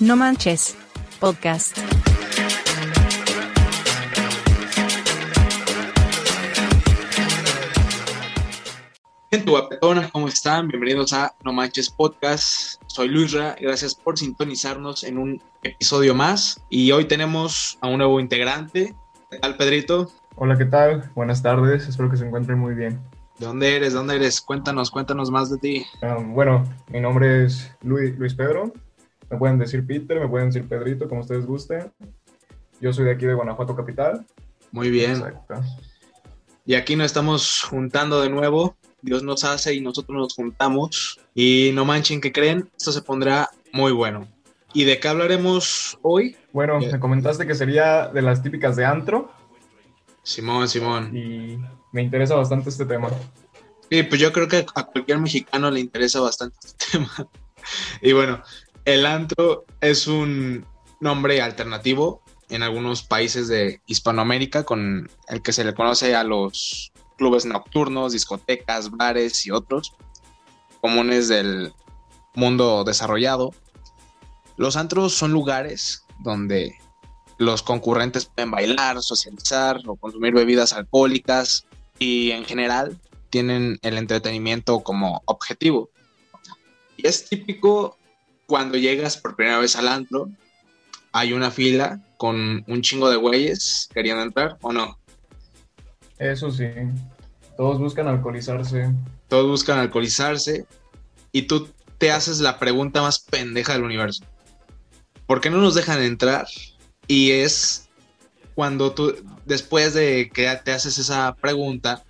No Manches, podcast. Gente guapetona, ¿cómo están? Bienvenidos a No Manches Podcast. Soy Luis Ra, gracias por sintonizarnos en un episodio más. Y hoy tenemos a un nuevo integrante. ¿Qué tal, Pedrito? Hola, ¿qué tal? Buenas tardes, espero que se encuentren muy bien. ¿De dónde eres? ¿De dónde eres? Cuéntanos, cuéntanos más de ti. Um, bueno, mi nombre es Luis, Luis Pedro. Me pueden decir Peter, me pueden decir Pedrito, como ustedes gusten. Yo soy de aquí de Guanajuato Capital. Muy bien. Exacto. Y aquí nos estamos juntando de nuevo. Dios nos hace y nosotros nos juntamos. Y no manchen que creen, esto se pondrá muy bueno. ¿Y de qué hablaremos hoy? Bueno, Eh. me comentaste que sería de las típicas de antro Simón, Simón. y me interesa bastante este tema. Sí, pues yo creo que a cualquier mexicano le interesa bastante este tema. Y bueno, el antro es un nombre alternativo en algunos países de Hispanoamérica con el que se le conoce a los clubes nocturnos, discotecas, bares y otros comunes del mundo desarrollado. Los antros son lugares donde los concurrentes pueden bailar, socializar o consumir bebidas alcohólicas y en general tienen el entretenimiento como objetivo. Y es típico cuando llegas por primera vez al antro, hay una fila con un chingo de güeyes queriendo entrar o no. Eso sí, todos buscan alcoholizarse. Todos buscan alcoholizarse y tú te haces la pregunta más pendeja del universo. ¿Por qué no nos dejan entrar? Y es cuando tú, después de que te haces esa pregunta,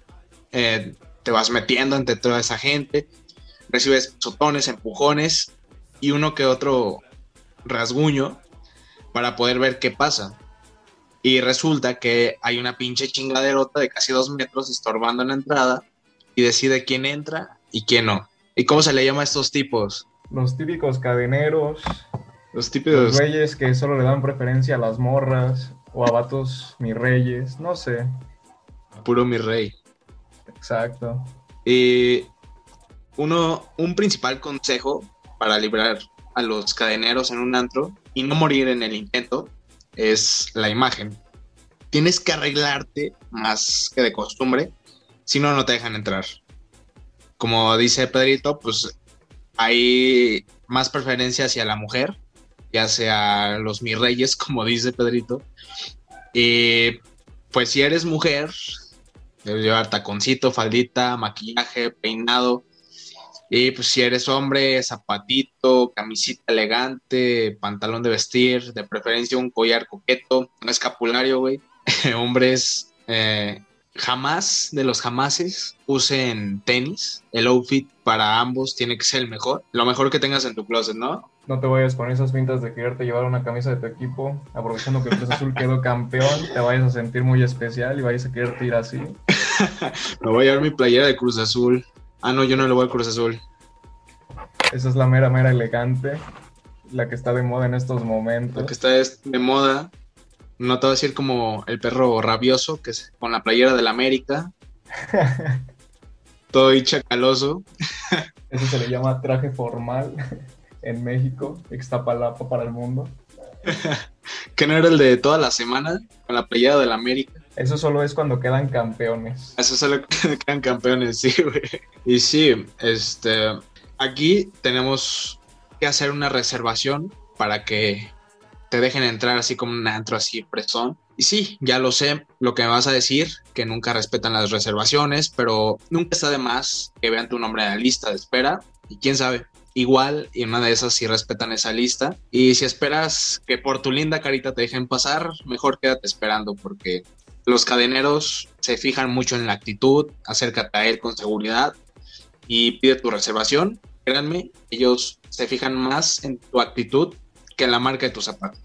eh, te vas metiendo entre toda esa gente, recibes sotones, empujones y uno que otro rasguño para poder ver qué pasa. Y resulta que hay una pinche chingaderota de casi dos metros estorbando en la entrada y decide quién entra y quién no. ¿Y cómo se le llama a estos tipos? Los típicos cadeneros, Los los típicos... güeyes que solo le dan preferencia a las morras o a vatos mi reyes, no sé. Puro mi rey. Exacto. Y uno, un principal consejo para librar a los cadeneros en un antro y no morir en el intento es la imagen. Tienes que arreglarte más que de costumbre, si no, no te dejan entrar. Como dice Pedrito, pues hay más preferencia hacia la mujer, ya sea los mis reyes, como dice Pedrito. Y pues si eres mujer, Debes llevar taconcito, faldita, maquillaje, peinado. Y pues si eres hombre, zapatito, camisita elegante, pantalón de vestir, de preferencia un collar coqueto, un escapulario, güey. Hombres, eh, jamás de los jamases usen tenis. El outfit para ambos tiene que ser el mejor. Lo mejor que tengas en tu closet, ¿no? No te vayas con esas pintas de quererte llevar una camisa de tu equipo, aprovechando que el Cruz Azul quedó campeón, te vayas a sentir muy especial y vayas a quererte ir así. Me voy a llevar mi playera de Cruz Azul. Ah, no, yo no le voy al Cruz Azul. Esa es la mera, mera elegante, la que está de moda en estos momentos. que está es de moda. No te voy a decir como el perro rabioso, que es con la playera del América. Todo ahí chacaloso. Eso se le llama traje formal en México, Ixtapalapa para el mundo. Que no era el de toda la semana, con la playera del América. Eso solo es cuando quedan campeones. Eso solo quedan campeones, sí, güey. Y sí, este. Aquí tenemos que hacer una reservación para que te dejen entrar así como un antro así presón. Y sí, ya lo sé, lo que me vas a decir, que nunca respetan las reservaciones, pero nunca está de más que vean tu nombre en la lista de espera. Y quién sabe, igual y una de esas sí respetan esa lista. Y si esperas que por tu linda carita te dejen pasar, mejor quédate esperando porque los cadeneros se fijan mucho en la actitud, acércate a él con seguridad y pide tu reservación. Créanme, ellos se fijan más en tu actitud que en la marca de tus zapatos.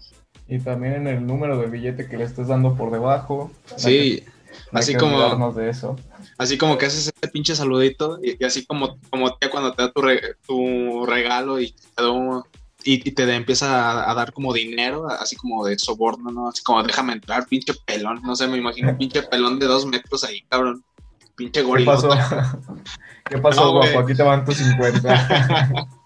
Y también en el número de billete que le estés dando por debajo. Sí, que- así como, olvidarnos de eso. así como que haces ese pinche saludito y, y así como, como tía cuando te da tu, re- tu regalo y te, da un- y, y te empieza a, a dar como dinero, así como de soborno, ¿no? Así como déjame entrar, pinche pelón, no sé, me imagino un pinche pelón de dos metros ahí, cabrón. Pinche ¿Qué gorila. pasó? ¿Qué pasó, No, guapo? Aquí te van tus 50.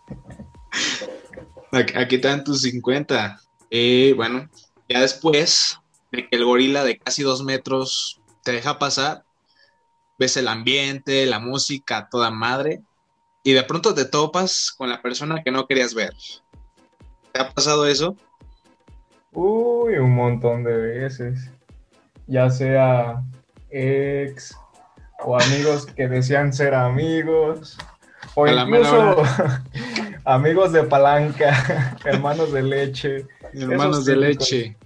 Aquí, aquí están tus 50. Y bueno, ya después de que el gorila de casi dos metros te deja pasar, ves el ambiente, la música, toda madre, y de pronto te topas con la persona que no querías ver. ¿Te ha pasado eso? Uy, un montón de veces. Ya sea ex o amigos que desean ser amigos. O A incluso amigos de palanca, hermanos de leche. Hermanos de leche.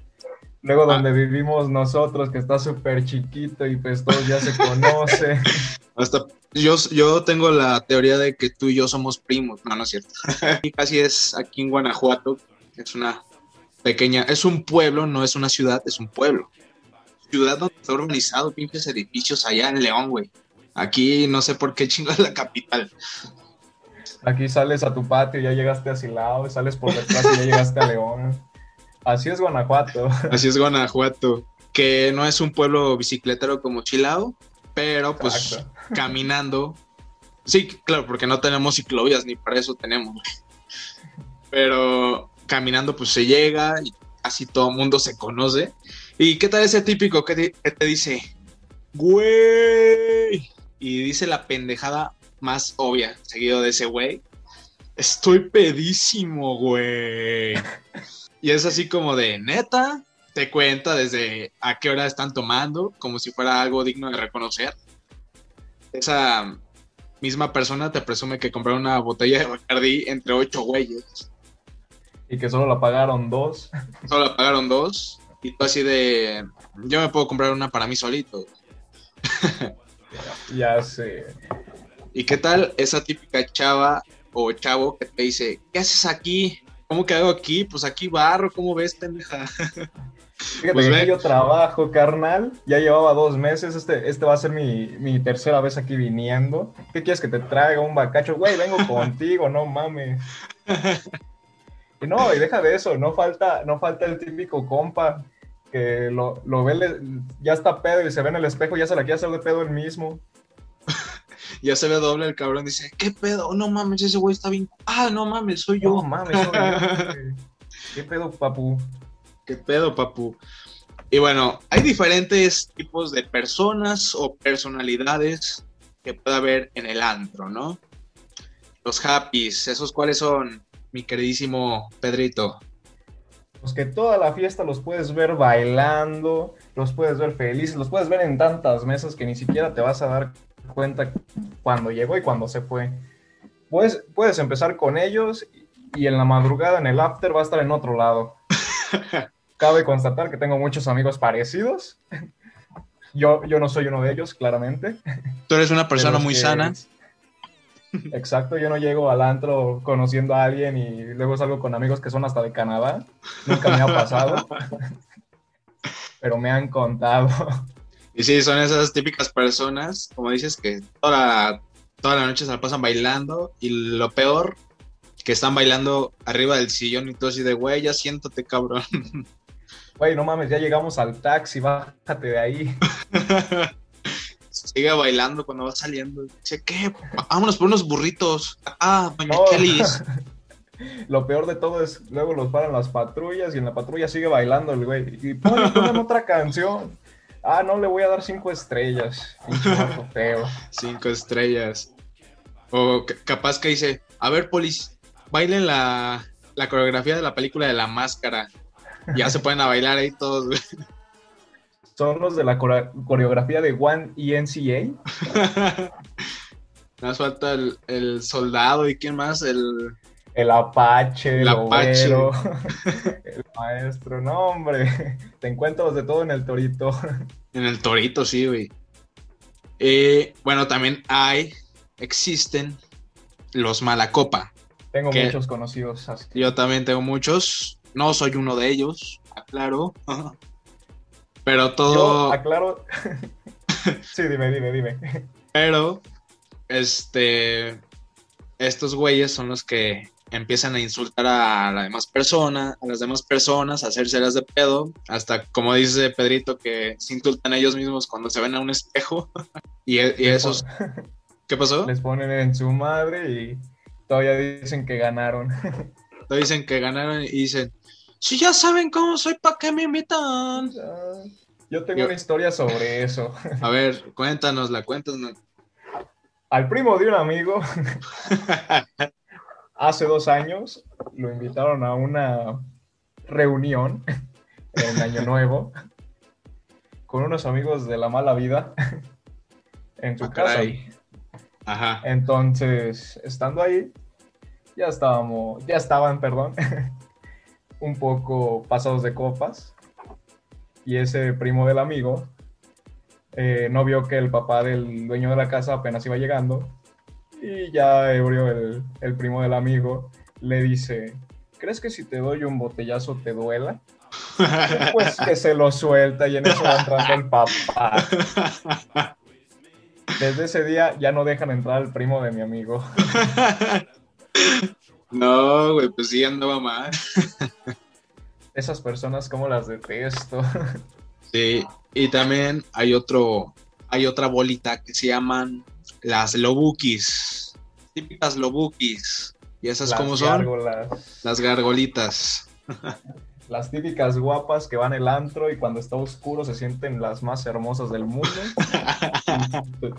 Luego Ah. donde vivimos nosotros, que está súper chiquito y pues todos ya se conocen. Hasta yo, yo tengo la teoría de que tú y yo somos primos. No, no es cierto. Y casi es aquí en Guanajuato. Es una pequeña, es un pueblo, no es una ciudad, es un pueblo. Ciudad donde está urbanizado, pinches edificios allá en León, güey. Aquí no sé por qué chingas la capital. Aquí sales a tu patio, ya llegaste a Silao, sales por detrás y ya llegaste a León. Así es Guanajuato. Así es Guanajuato. Que no es un pueblo bicicletero como Chilao, pero pues Exacto. Caminando. Sí, claro, porque no tenemos ciclovías, ni para eso tenemos. Pero caminando, pues se llega y casi todo mundo se conoce. ¿Y qué tal ese típico que te, que te dice, güey? Y dice la pendejada más obvia, seguido de ese güey. Estoy pedísimo, güey. Y es así como de neta, te cuenta desde a qué hora están tomando, como si fuera algo digno de reconocer. Esa misma persona te presume que compraron una botella de Bacardi entre ocho güeyes. Y que solo la pagaron dos. Solo la pagaron dos. Y tú así de, yo me puedo comprar una para mí solito. Ya sé. ¿Y qué tal esa típica chava o chavo que te dice, ¿qué haces aquí? ¿Cómo que hago aquí? Pues aquí barro, ¿cómo ves, pendeja? Fíjate Pues ve. yo trabajo, carnal. Ya llevaba dos meses. Este, este va a ser mi, mi tercera vez aquí viniendo. ¿Qué quieres que te traiga un bacacho? Güey, vengo contigo, no mames. Y no, y deja de eso, no falta, no falta el típico compa que lo, lo ve, ya está pedo y se ve en el espejo, ya se la quiere hacer de pedo el mismo. Ya se ve doble el cabrón, dice, ¿qué pedo? No mames, ese güey está bien. Ah, no mames, soy yo. No mames, soy yo. ¿Qué pedo, papu? ¿Qué pedo, papu? Y bueno, hay diferentes tipos de personas o personalidades que puede haber en el antro, ¿no? Los happies, ¿esos cuáles son, mi queridísimo Pedrito? Pues que toda la fiesta los puedes ver bailando, los puedes ver felices, los puedes ver en tantas mesas que ni siquiera te vas a dar cuenta cuando llegó y cuando se fue. Puedes, puedes empezar con ellos y en la madrugada en el after va a estar en otro lado. Cabe constatar que tengo muchos amigos parecidos. Yo, yo no soy uno de ellos, claramente. Tú eres una persona muy que- sana. Exacto, yo no llego al antro conociendo a alguien y luego salgo con amigos que son hasta de Canadá. Nunca me ha pasado. Pero me han contado. Y sí, son esas típicas personas, como dices, que toda la, toda la noche se la pasan bailando y lo peor, que están bailando arriba del sillón y tú así de, güey, ya siéntate, cabrón. Güey, no mames, ya llegamos al taxi, bájate de ahí. Sigue bailando cuando va saliendo. Dice, ¿qué? Vámonos por unos burritos. Ah, doña. Chelis. Lo peor de todo es, luego los paran las patrullas y en la patrulla sigue bailando el güey. Y ponen, otra canción. Ah, no, le voy a dar cinco estrellas. Cinco estrellas. O ca- capaz que dice, a ver, polis, bailen la, la coreografía de la película de la máscara. Ya se pueden a bailar ahí todos, güey. Son los de la core- coreografía de One ENCA. Nos falta el, el soldado y quién más, el... El Apache, el, Apache. el maestro. No, hombre. Te encuentras de todo en el torito. En el torito, sí, güey. Eh, bueno, también hay, existen los malacopa. Tengo muchos conocidos así. Yo también tengo muchos. No soy uno de ellos, aclaro. Pero Yo todo, aclaro. sí, dime, dime, dime. pero, este, estos güeyes son los que empiezan a insultar a las demás personas, a las demás personas, a hacérselas de pedo, hasta como dice Pedrito que se insultan a ellos mismos cuando se ven a un espejo. y, y esos, ¿qué pasó? Les ponen en su madre y todavía dicen que ganaron. Dicen que ganaron y dicen, si ya saben cómo soy, ¿para qué me invitan? Yo tengo Yo- una historia sobre eso. A ver, cuéntanosla, cuéntanos. Al primo de un amigo, hace dos años, lo invitaron a una reunión en Año Nuevo con unos amigos de la mala vida en su Ah, casa. caray. Ajá. Entonces, estando ahí, ya estábamos, ya estaban, perdón, un poco pasados de copas. Y ese primo del amigo eh, no vio que el papá del dueño de la casa apenas iba llegando. Y ya ebrio, el, el primo del amigo, le dice, ¿crees que si te doy un botellazo te duela? Pues que se lo suelta y en eso va entrando el papá. Desde ese día ya no dejan entrar al primo de mi amigo. No, güey, pues sí andaba mal. Esas personas como las detesto. Sí, y también hay otro, hay otra bolita que se llaman las lobukis. Típicas lobukis. ¿Y esas Las cómo son? gárgolas. Las gargolitas. Las típicas guapas que van al antro y cuando está oscuro se sienten las más hermosas del mundo.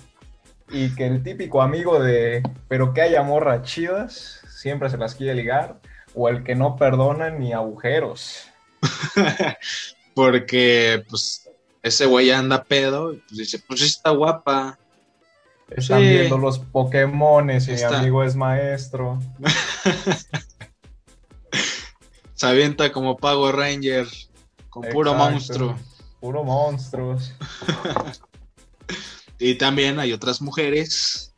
y que el típico amigo de, pero que haya morras chidas, siempre se las quiere ligar. O el que no perdona ni agujeros. Porque, pues, ese güey anda pedo. Y pues dice, pues está guapa. Están Sí. viendo los Pokémones y Está. mi amigo es maestro. Se avienta como Pago Ranger. Con puro monstruo. Puro monstruos. Y también hay otras mujeres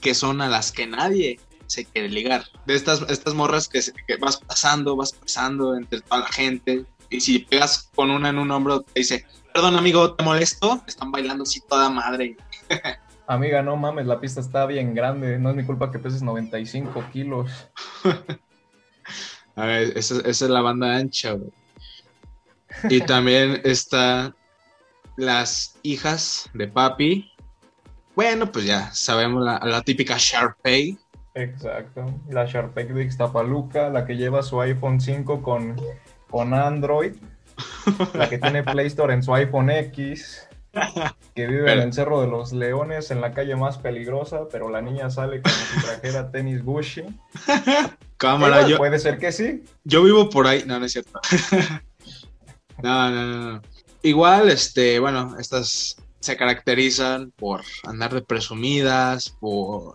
que son a las que nadie se quiere ligar. De estas, estas morras que, se- que vas pasando, vas pasando entre toda la gente. Y si pegas con una en un hombro, te dice, perdón amigo, ¿te molesto? Están bailando así toda madre. Amiga, no mames, la pista está bien grande. No es mi culpa que peses 95 kilos. A ver, esa, esa es la banda ancha, güey. Y también está las hijas de papi. Bueno, pues ya sabemos la, la típica Sharpay. Exacto. La Sharpay de Ixtapaluca, la que lleva su iPhone 5 con, con Android, la que tiene Play Store en su iPhone X, que vive en el Cerro de los Leones, en la calle más peligrosa, pero la niña sale como si trajera tenis Gucci. Cámara, yo, Puede ser que sí. yo vivo por ahí. No, no es cierto. No, no, no, no. Igual, este, bueno, estas se caracterizan por andar de presumidas, por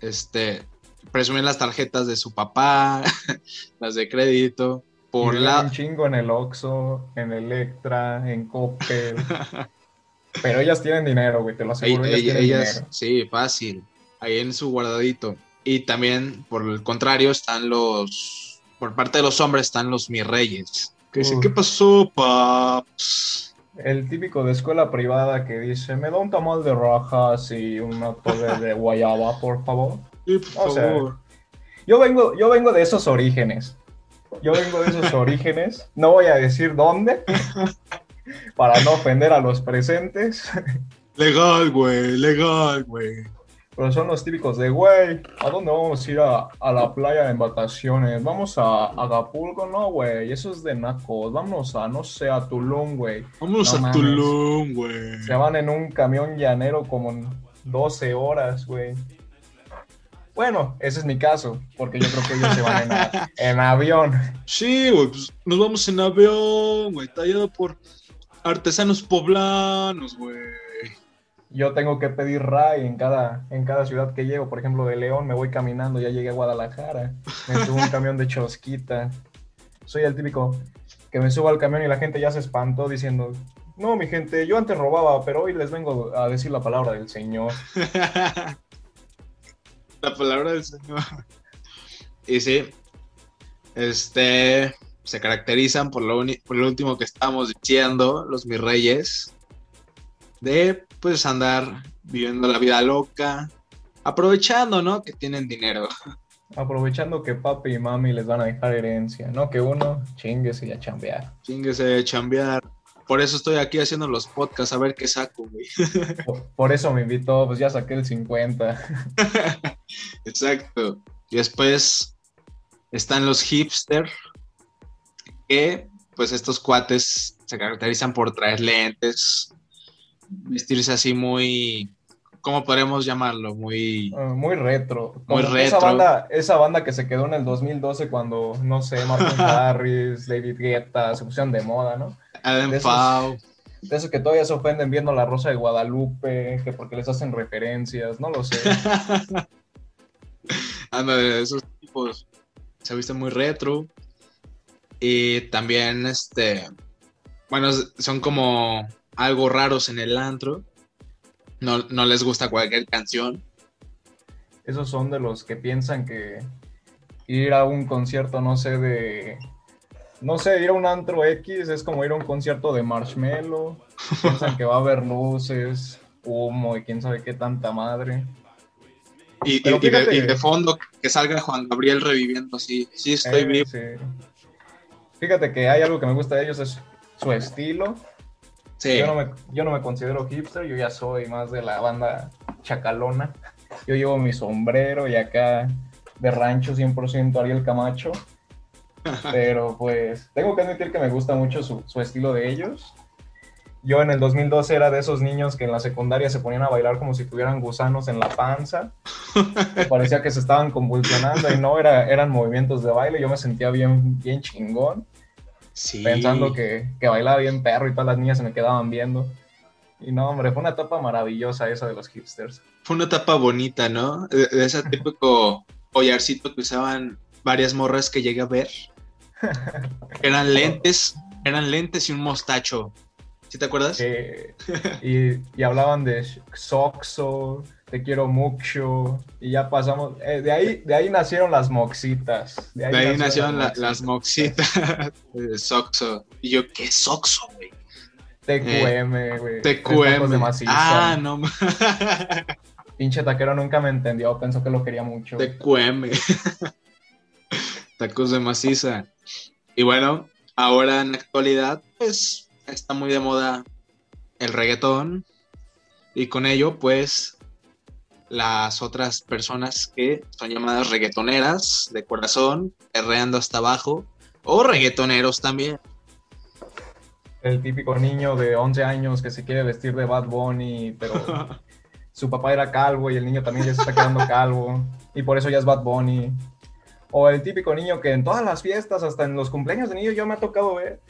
este presumir las tarjetas de su papá, las de crédito, por la Un chingo en el Oxxo, en Electra, en Coppel. Pero ellas tienen dinero, güey, te lo aseguro. Ella- ellas ellas, dinero. sí, fácil, ahí en su guardadito. Y también, por el contrario, están los, por parte de los hombres están los mis reyes. Que dicen, Uf. ¿qué pasó, paps? El típico de escuela privada que dice, me da un tamal de rajas y una torre de guayaba, por favor. Sí, por O sea, favor. Yo vengo, yo vengo de esos orígenes. Yo vengo de esos orígenes. No voy a decir dónde. Para no ofender a los presentes. Legal, güey, legal, güey. Pero son los típicos de, güey, ¿a dónde vamos a ir a, a la playa en vacaciones? Vamos a Acapulco, no, güey. Eso es de nacos. Vámonos a, no sé, a Tulum, güey. Vámonos No a. Tulum, güey. Se van en un camión llanero como en 12 horas, güey. Bueno, ese es mi caso, porque yo creo que ellos se van en, en avión. Sí, güey, pues nos vamos en avión, güey, tallado por artesanos poblanos, güey. Yo tengo que pedir RAI en cada, en cada ciudad que llego. Por ejemplo, de León me voy caminando, ya llegué a Guadalajara. Me subo un camión de chosquita. Soy el típico que me subo al camión y la gente ya se espantó diciendo, no, mi gente, yo antes robaba, pero hoy les vengo a decir la palabra del Señor. La palabra del Señor. Y sí, este, se caracterizan por lo, por lo último que estamos diciendo, los mis reyes, de pues andar viviendo la vida loca, aprovechando, ¿no? Que tienen dinero. Aprovechando que papi y mami les van a dejar herencia, no que uno chinguese y a chambear. Chinguese de chambear. Por eso estoy aquí haciendo los podcasts, a ver qué saco, güey. Por, por eso me invitó, pues ya saqué el 50. Exacto. Y después, Están los hipster, que pues estos cuates se caracterizan por traer lentes, vestirse así muy, ¿cómo podemos llamarlo? Muy... Uh, muy retro. Muy retro. Esa banda, esa banda que se quedó en el 2012 cuando, no sé, Martin Harris, David Guetta se pusieron de moda, ¿no? Adam de esos- Pau. De esos que todavía se ofenden viendo La Rosa de Guadalupe, que porque les hacen referencias, no lo sé. Anda, de esos tipos se visten muy retro. Y también, este, bueno, son como algo raros en el antro. No, no les gusta cualquier canción. Esos son de los que piensan que ir a un concierto, no sé, de... No sé, ir a un antro X es como ir a un concierto de Marshmello. Piensan que va a haber luces, humo y quién sabe qué tanta madre. Y, y- Pero y de, fíjate- y de fondo que salga Juan Gabriel reviviendo así. Sí, estoy Eh, vivo. sí. Fíjate que hay algo que me gusta de ellos, es su estilo. Sí. Yo, no me, yo no me considero hipster, yo ya soy más de la banda chacalona. Yo llevo mi sombrero y acá de rancho 100% Ariel Camacho. Pero pues tengo que admitir que me gusta mucho su, su estilo de ellos. Yo en el 2012 era de esos niños que en la secundaria se ponían a bailar como si tuvieran gusanos en la panza. Parecía que se estaban convulsionando y no, era, eran movimientos de baile. Yo me sentía bien, bien chingón Sí. pensando que, que bailaba bien perro y todas las niñas se me quedaban viendo. Y no, hombre, fue una etapa maravillosa esa de los hipsters. Fue una etapa bonita, ¿no? De, de ese típico collarcito que usaban varias morras que llegué a ver. Eran lentes, eran lentes y un mostacho. ¿Sí te acuerdas? Y, y hablaban de Soxo, Te quiero mucho, y ya pasamos. eh, de, ahí, de ahí nacieron las moxitas. De ahí nacieron la- las moxitas Soxo. Y yo, ¿qué Soxo, güey? TQM, güey. tres tacos de TQM. Ah, no. Pinche taquero nunca me entendió, pensó que lo quería mucho. TQM. Tacos de maciza. Y bueno, ahora en la actualidad, pues está muy de moda el reggaetón. Y con ello, pues, las otras personas que son llamadas reggaetoneras de corazón, perreando hasta abajo, o reggaetoneros también. El típico niño de 11 años que se quiere vestir de Bad Bunny, pero su papá era calvo y el niño también ya se está quedando calvo y por eso ya es Bad Bunny. O el típico niño que en todas las fiestas, hasta en los cumpleaños de niños, yo me ha tocado ver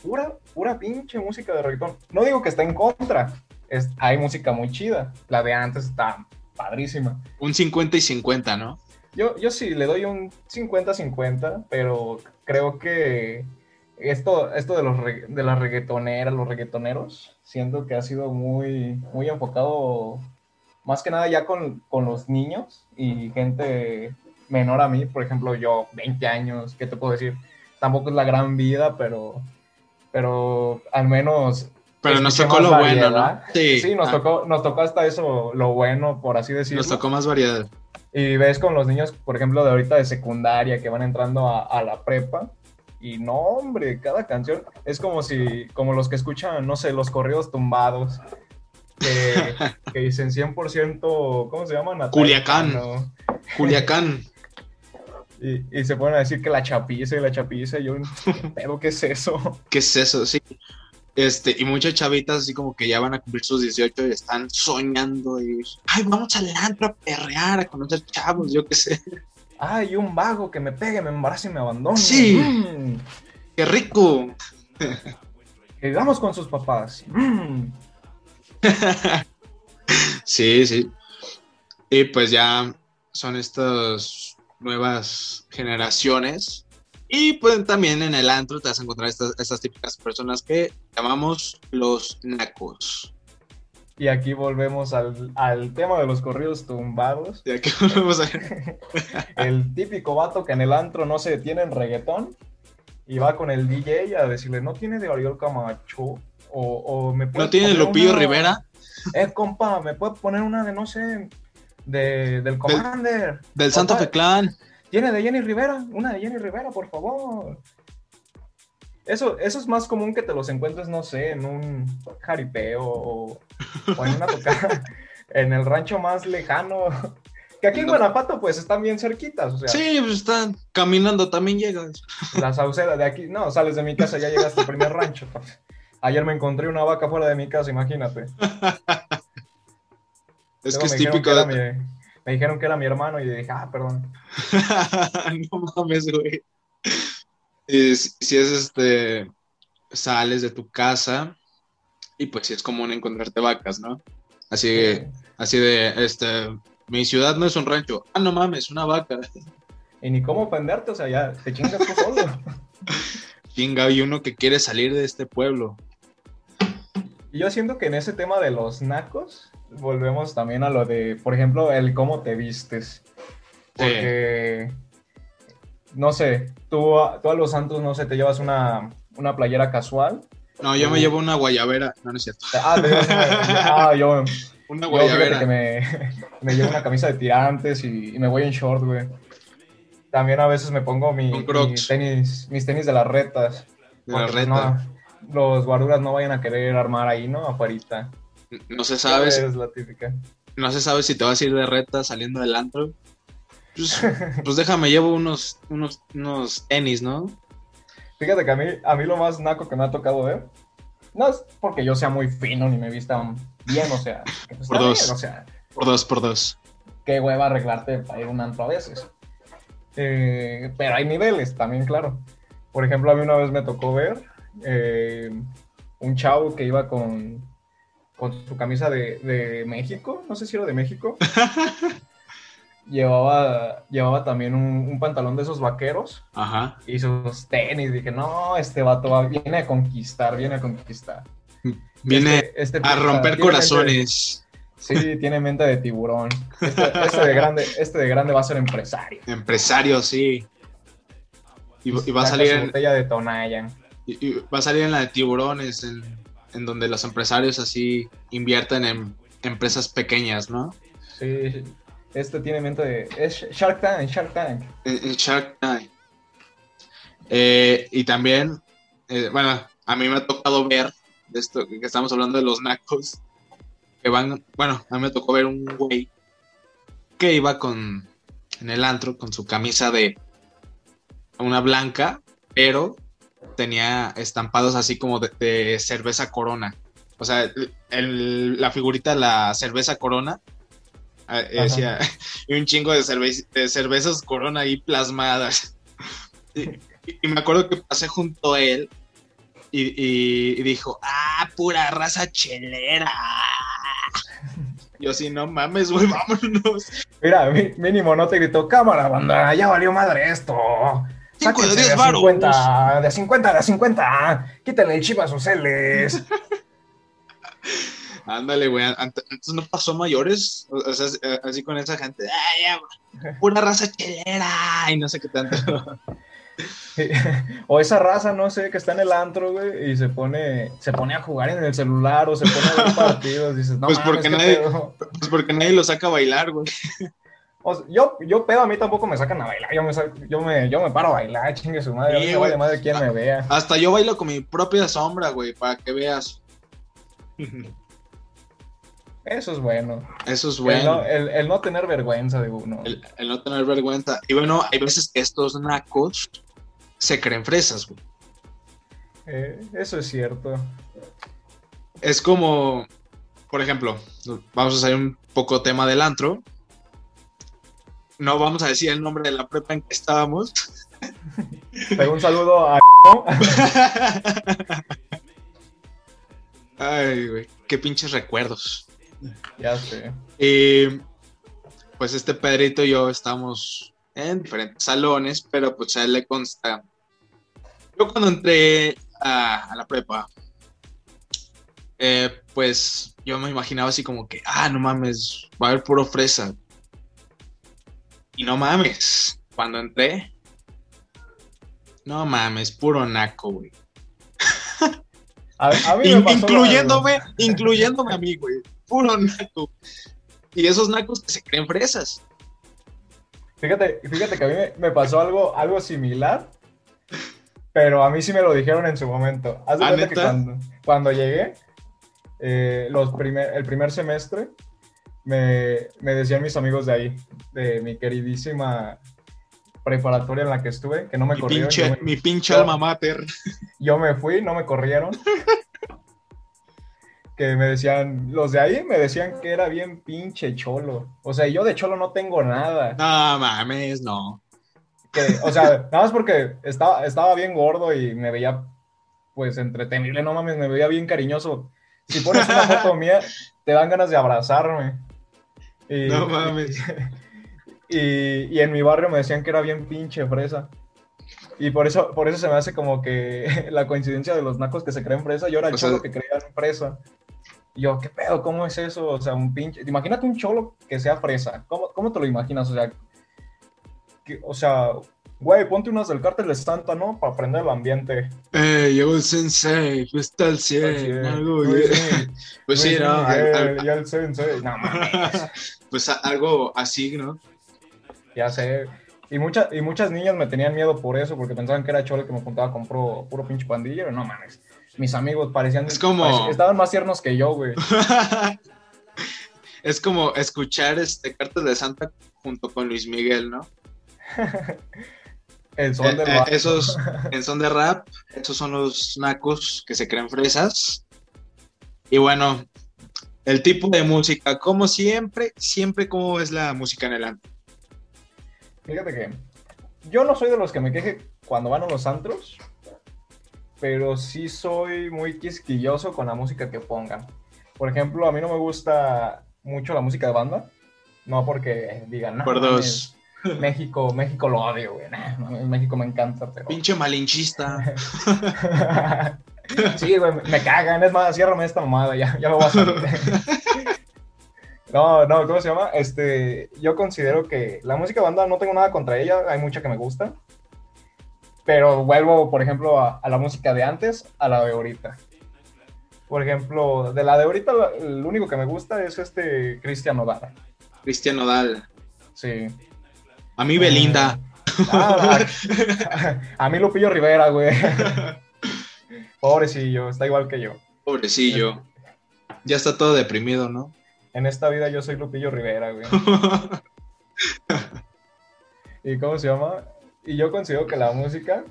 pura, pura pinche música de reggaetón. No digo que está en contra, es, hay música muy chida. La de antes está padrísima. Un 50 y 50, ¿no? Yo, yo sí le doy un 50-50, pero creo que esto, esto de, los de las reggaetoneras, los reggaetoneros, siento que ha sido muy, muy enfocado más que nada ya con, con los niños y gente menor a mí, por ejemplo, yo, 20 años, ¿qué te puedo decir? Tampoco es la gran vida, pero, pero al menos... Pero nos tocó lo bueno, ¿no? variedad. Sí, nos, ah, tocó, nos tocó hasta eso, lo bueno, por así decirlo. Nos tocó más variedad. Y ves con los niños, por ejemplo, de ahorita de secundaria que van entrando a, a la prepa. Y no, hombre, cada canción es como si, como los que escuchan, no sé, los corridos tumbados. Que, que dicen 100%, ¿cómo se llaman? Culiacán. Cano. Culiacán. Y, y se ponen a decir que la chapiza y la chapiza. Yo, pero ¿qué es eso? ¿Qué es eso? Sí. Este, y muchas chavitas así como que ya van a cumplir sus 18 y están soñando y, ay, vamos al antro a perrear, a conocer chavos, yo qué sé. Ay, un vago que me pegue, me embarace y me abandone. Sí. Mm. ¡Qué rico! Que vamos con sus papás. Mm. Sí, sí. Y pues ya son estas nuevas generaciones. Y pues también en el antro te vas a encontrar estas, estas típicas personas que llamamos los nacos. Y aquí volvemos al, al tema de los corridos tumbados. Ya que volvemos a ver. El típico vato que en el antro no se detiene en reggaetón y va con el DJ a decirle, no tiene de Oriol Camacho o, o me puede ¿No tiene Lupillo Rivera? Eh, compa, me puede poner una de, no sé, de, del Commander. Del Santo Opa. Fe Clan. ¿Tiene de Jenny Rivera? Una de Jenny Rivera, por favor. Eso, eso es más común que te los encuentres, no sé, en un jaripeo o, o en una tocada, en el rancho más lejano. Que aquí en Guanajuato, pues están bien cerquitas. O sea, Sí, pues están caminando, también llegas. la sauceda de aquí. No, sales de mi casa, ya llegaste al primer rancho. Ayer me encontré una vaca fuera de mi casa, imagínate. Es Luego que es típico de... mi- me dijeron que era mi hermano y dije, ah, perdón. no mames, güey. Y si si es este, sales de tu casa y pues sí es común encontrarte vacas, ¿no? Así, así de, este, mi ciudad no es un rancho. Ah, no mames, una vaca. Y ni cómo ofenderte, o sea, ya te chingas tú solo. Chinga, hay uno que quiere salir de este pueblo. Y yo siento que en ese tema de los nacos, volvemos también a lo de, por ejemplo, el cómo te vistes. Porque, no sé, tú, a- tú a los santos, no sé, te llevas una, una playera casual. No, yo me Uh. llevo una guayabera. No, no es cierto. Ah, te llevas una, ah, yo, Una yo guayabera. que me, me llevo una camisa de tirantes y, y me voy en short, güey. También a veces me pongo mi, tenis, mis tenis de las retas. De la porque, pues, reta. no, los guaruras no vayan a querer armar ahí, ¿no? Afuerita. No se sabe, si- Es la típica. no se sabe si te vas a ir de reta saliendo del antro. Pues, pues déjame, llevo unos, unos, unos tenis, ¿no? Fíjate que a mí, a mí lo más naco que me ha tocado ver, no es porque yo sea muy fino ni me vista bien, o sea, pues Por dos. bien, o sea, Por dos, por dos. qué hueva arreglarte para ir a un antro a veces. Eh, pero hay niveles también, claro. Por ejemplo, a mí una vez me tocó ver eh, un chavo que iba con, con su camisa de, de México, no sé si era de México. llevaba, llevaba también un, un pantalón de esos vaqueros Ajá. y sus tenis. Dije, no, este vato va- viene a conquistar, viene a conquistar. Viene Este- este a romper corazones. sí, tiene mente de tiburón. Este, este de grande, este de grande va a ser empresario. Empresario, sí. Y, y va a salir en, botella de Tonayan. y- y va a salir en la de tiburones, en, en donde los empresarios así invierten en empresas pequeñas, ¿no? Sí, este tiene mente de. Es Shark Tank, Shark Tank. En Shark Tank. Eh, y también, eh, bueno, a mí me ha tocado ver de esto que estamos hablando de los nacos, que van, bueno, a mí me tocó ver un güey que iba con, en el antro con su camisa de una blanca, pero tenía estampados así como de, de cerveza corona. O sea, el- la figurita de la cerveza corona eh, Ajá. decía, y un chingo de, cerve- de cervezas corona ahí plasmadas. Y, y me acuerdo que pasé junto a él y, y- y dijo, ah, pura raza chelera. Yo así, no mames, güey, vámonos. Mira, mi- mínimo no te gritó, cámara, banda, ya valió madre esto. De Sáquense diez de a varos. 50, de a 50, de a 50. Quítale el chip a sus L's. Ándale, güey, ant- antes no pasó mayores, o sea, así- con esa gente, "Ay, ya, pura raza chelera, y no sé qué tanto. o esa raza, no sé, que está en el antro, güey, y se pone, se pone a jugar en el celular o se pone a ver partidos. Dices, no, Pues mames, porque nadie- pedo". Pues porque nadie lo saca a bailar, güey. O sea, yo, yo pedo, a mí tampoco me sacan a bailar. Yo me, yo me, yo me paro a bailar, chingue su madre. a Sí, me vale madre quien me vea. Hasta yo bailo con mi propia sombra, güey, para que veas. Eso es bueno. Eso es El, bueno. no, el- el no tener vergüenza de uno. El, el no tener vergüenza. Y bueno, hay veces estos nacos se creen fresas, güey. Eh, eso es cierto. Es como, por ejemplo, vamos a salir un poco tema del antro. No vamos a decir el nombre de la prepa en que estábamos. Pero un saludo a. Ay, güey, qué pinches recuerdos. ya sé. Y pues este Pedrito y yo estamos en diferentes salones, pero pues a él le consta. Yo cuando entré a, a la prepa, eh, pues yo me imaginaba así como que, ah, no mames, va a haber puro fresa. Y no mames, cuando entré, no mames, puro naco, güey. A, a mí me pasó incluyéndome, incluyéndome a mí, güey. Puro naco. Y esos nacos que se creen fresas. Fíjate, fíjate que a mí me, pasó algo, algo similar, pero a mí sí me lo dijeron en su momento. Haz de ¿Ah, cuenta que cuando, cuando llegué, eh, los primer, el primer semestre, me, me decían mis amigos de ahí, de mi queridísima preparatoria en la que estuve, que no me Mi corrieron. pinche, yo me- mi pinche yo- alma mater. yo me fui, no me corrieron. que me decían, los de ahí me decían que era bien pinche cholo. O sea, yo de cholo no tengo nada. No mames, no. Que, o sea, nada más porque estaba, estaba bien gordo y me veía, pues, entretenible, no mames, me veía bien cariñoso. Si pones una foto mía, te dan ganas de abrazarme. Y, No mames. Y, y en mi barrio me decían que era bien pinche fresa. Y por eso, por eso se me hace como que la coincidencia de los nacos que se creen fresa, yo era el O sea- cholo que creían fresa. Y yo, ¿qué pedo? ¿Cómo es eso? O sea, un pinche... Imagínate un cholo que sea fresa. ¿Cómo, cómo te lo imaginas? O sea, que- o sea, güey, ponte unas del cártel de Santa, ¿no? Para aprender el ambiente. Eh, llegó el sensei, está al 100, Así es. algo Pues sí, ¿no? Miguel Al- al- y el sensei. No, mames. pues algo así, ¿no? Ya sé. Y, muchas y muchas niñas me tenían miedo por eso, porque pensaban que era chole que me juntaba con puro, puro pinche pandillero. No mames. Mis amigos parecían. Es como- estaban más tiernos que yo, güey. es como escuchar este Cartas de Santa junto con Luis Miguel, ¿no? El son Eh, del eh, barrio. esos en son de rap, esos son los nacos que se creen fresas. Y bueno, el tipo de música, como siempre, siempre cómo es la música en el antro. Fíjate que yo no soy de los que me queje cuando van a los antros, pero sí soy muy quisquilloso con la música que pongan. Por ejemplo, a mí no me gusta mucho la música de banda. No porque digan, no, Por dos. México, México lo odio, güey. Nah, México me encanta, pero... Pinche malinchista. sí, güey, me- cagan. Es más, ciérrame esta mamada, ya, ya me voy a salir. No, no, ¿cómo se llama? Este, yo considero que la música banda no tengo nada contra ella, hay mucha que me gusta. Pero vuelvo, por ejemplo, a, a la música de antes, a la de ahorita. Por ejemplo, de la de ahorita, el único que me gusta es este Cristian Nodal. Cristian Nodal. Sí. A mí Belinda. Ah, a, a mí Lupillo Rivera, güey. Pobrecillo, está igual que yo. Pobrecillo. Ya está todo deprimido, ¿no? En esta vida yo soy Lupillo Rivera, güey. ¿Y cómo se llama? Y yo considero que la música,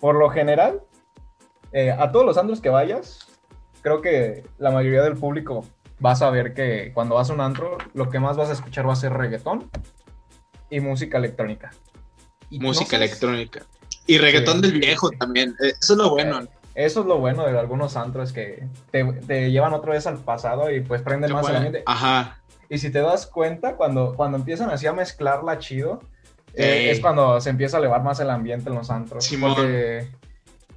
por lo general, eh, a todos los antros que vayas, creo que la mayoría del público va a saber que cuando vas a un antro, lo que más vas a escuchar va a ser reggaetón y música electrónica. Y Música electrónica. Y reggaetón Sí, del viejo sí. también. Eh, Eso es lo bueno. ¿no? Eso es lo bueno de algunos antros que te, te llevan otra vez al pasado y pues prenden más el ambiente. Ajá. Y si te das cuenta, cuando, cuando empiezan así a mezclarla chido, eh, es cuando se empieza a elevar más el ambiente en los antros. Simón. Porque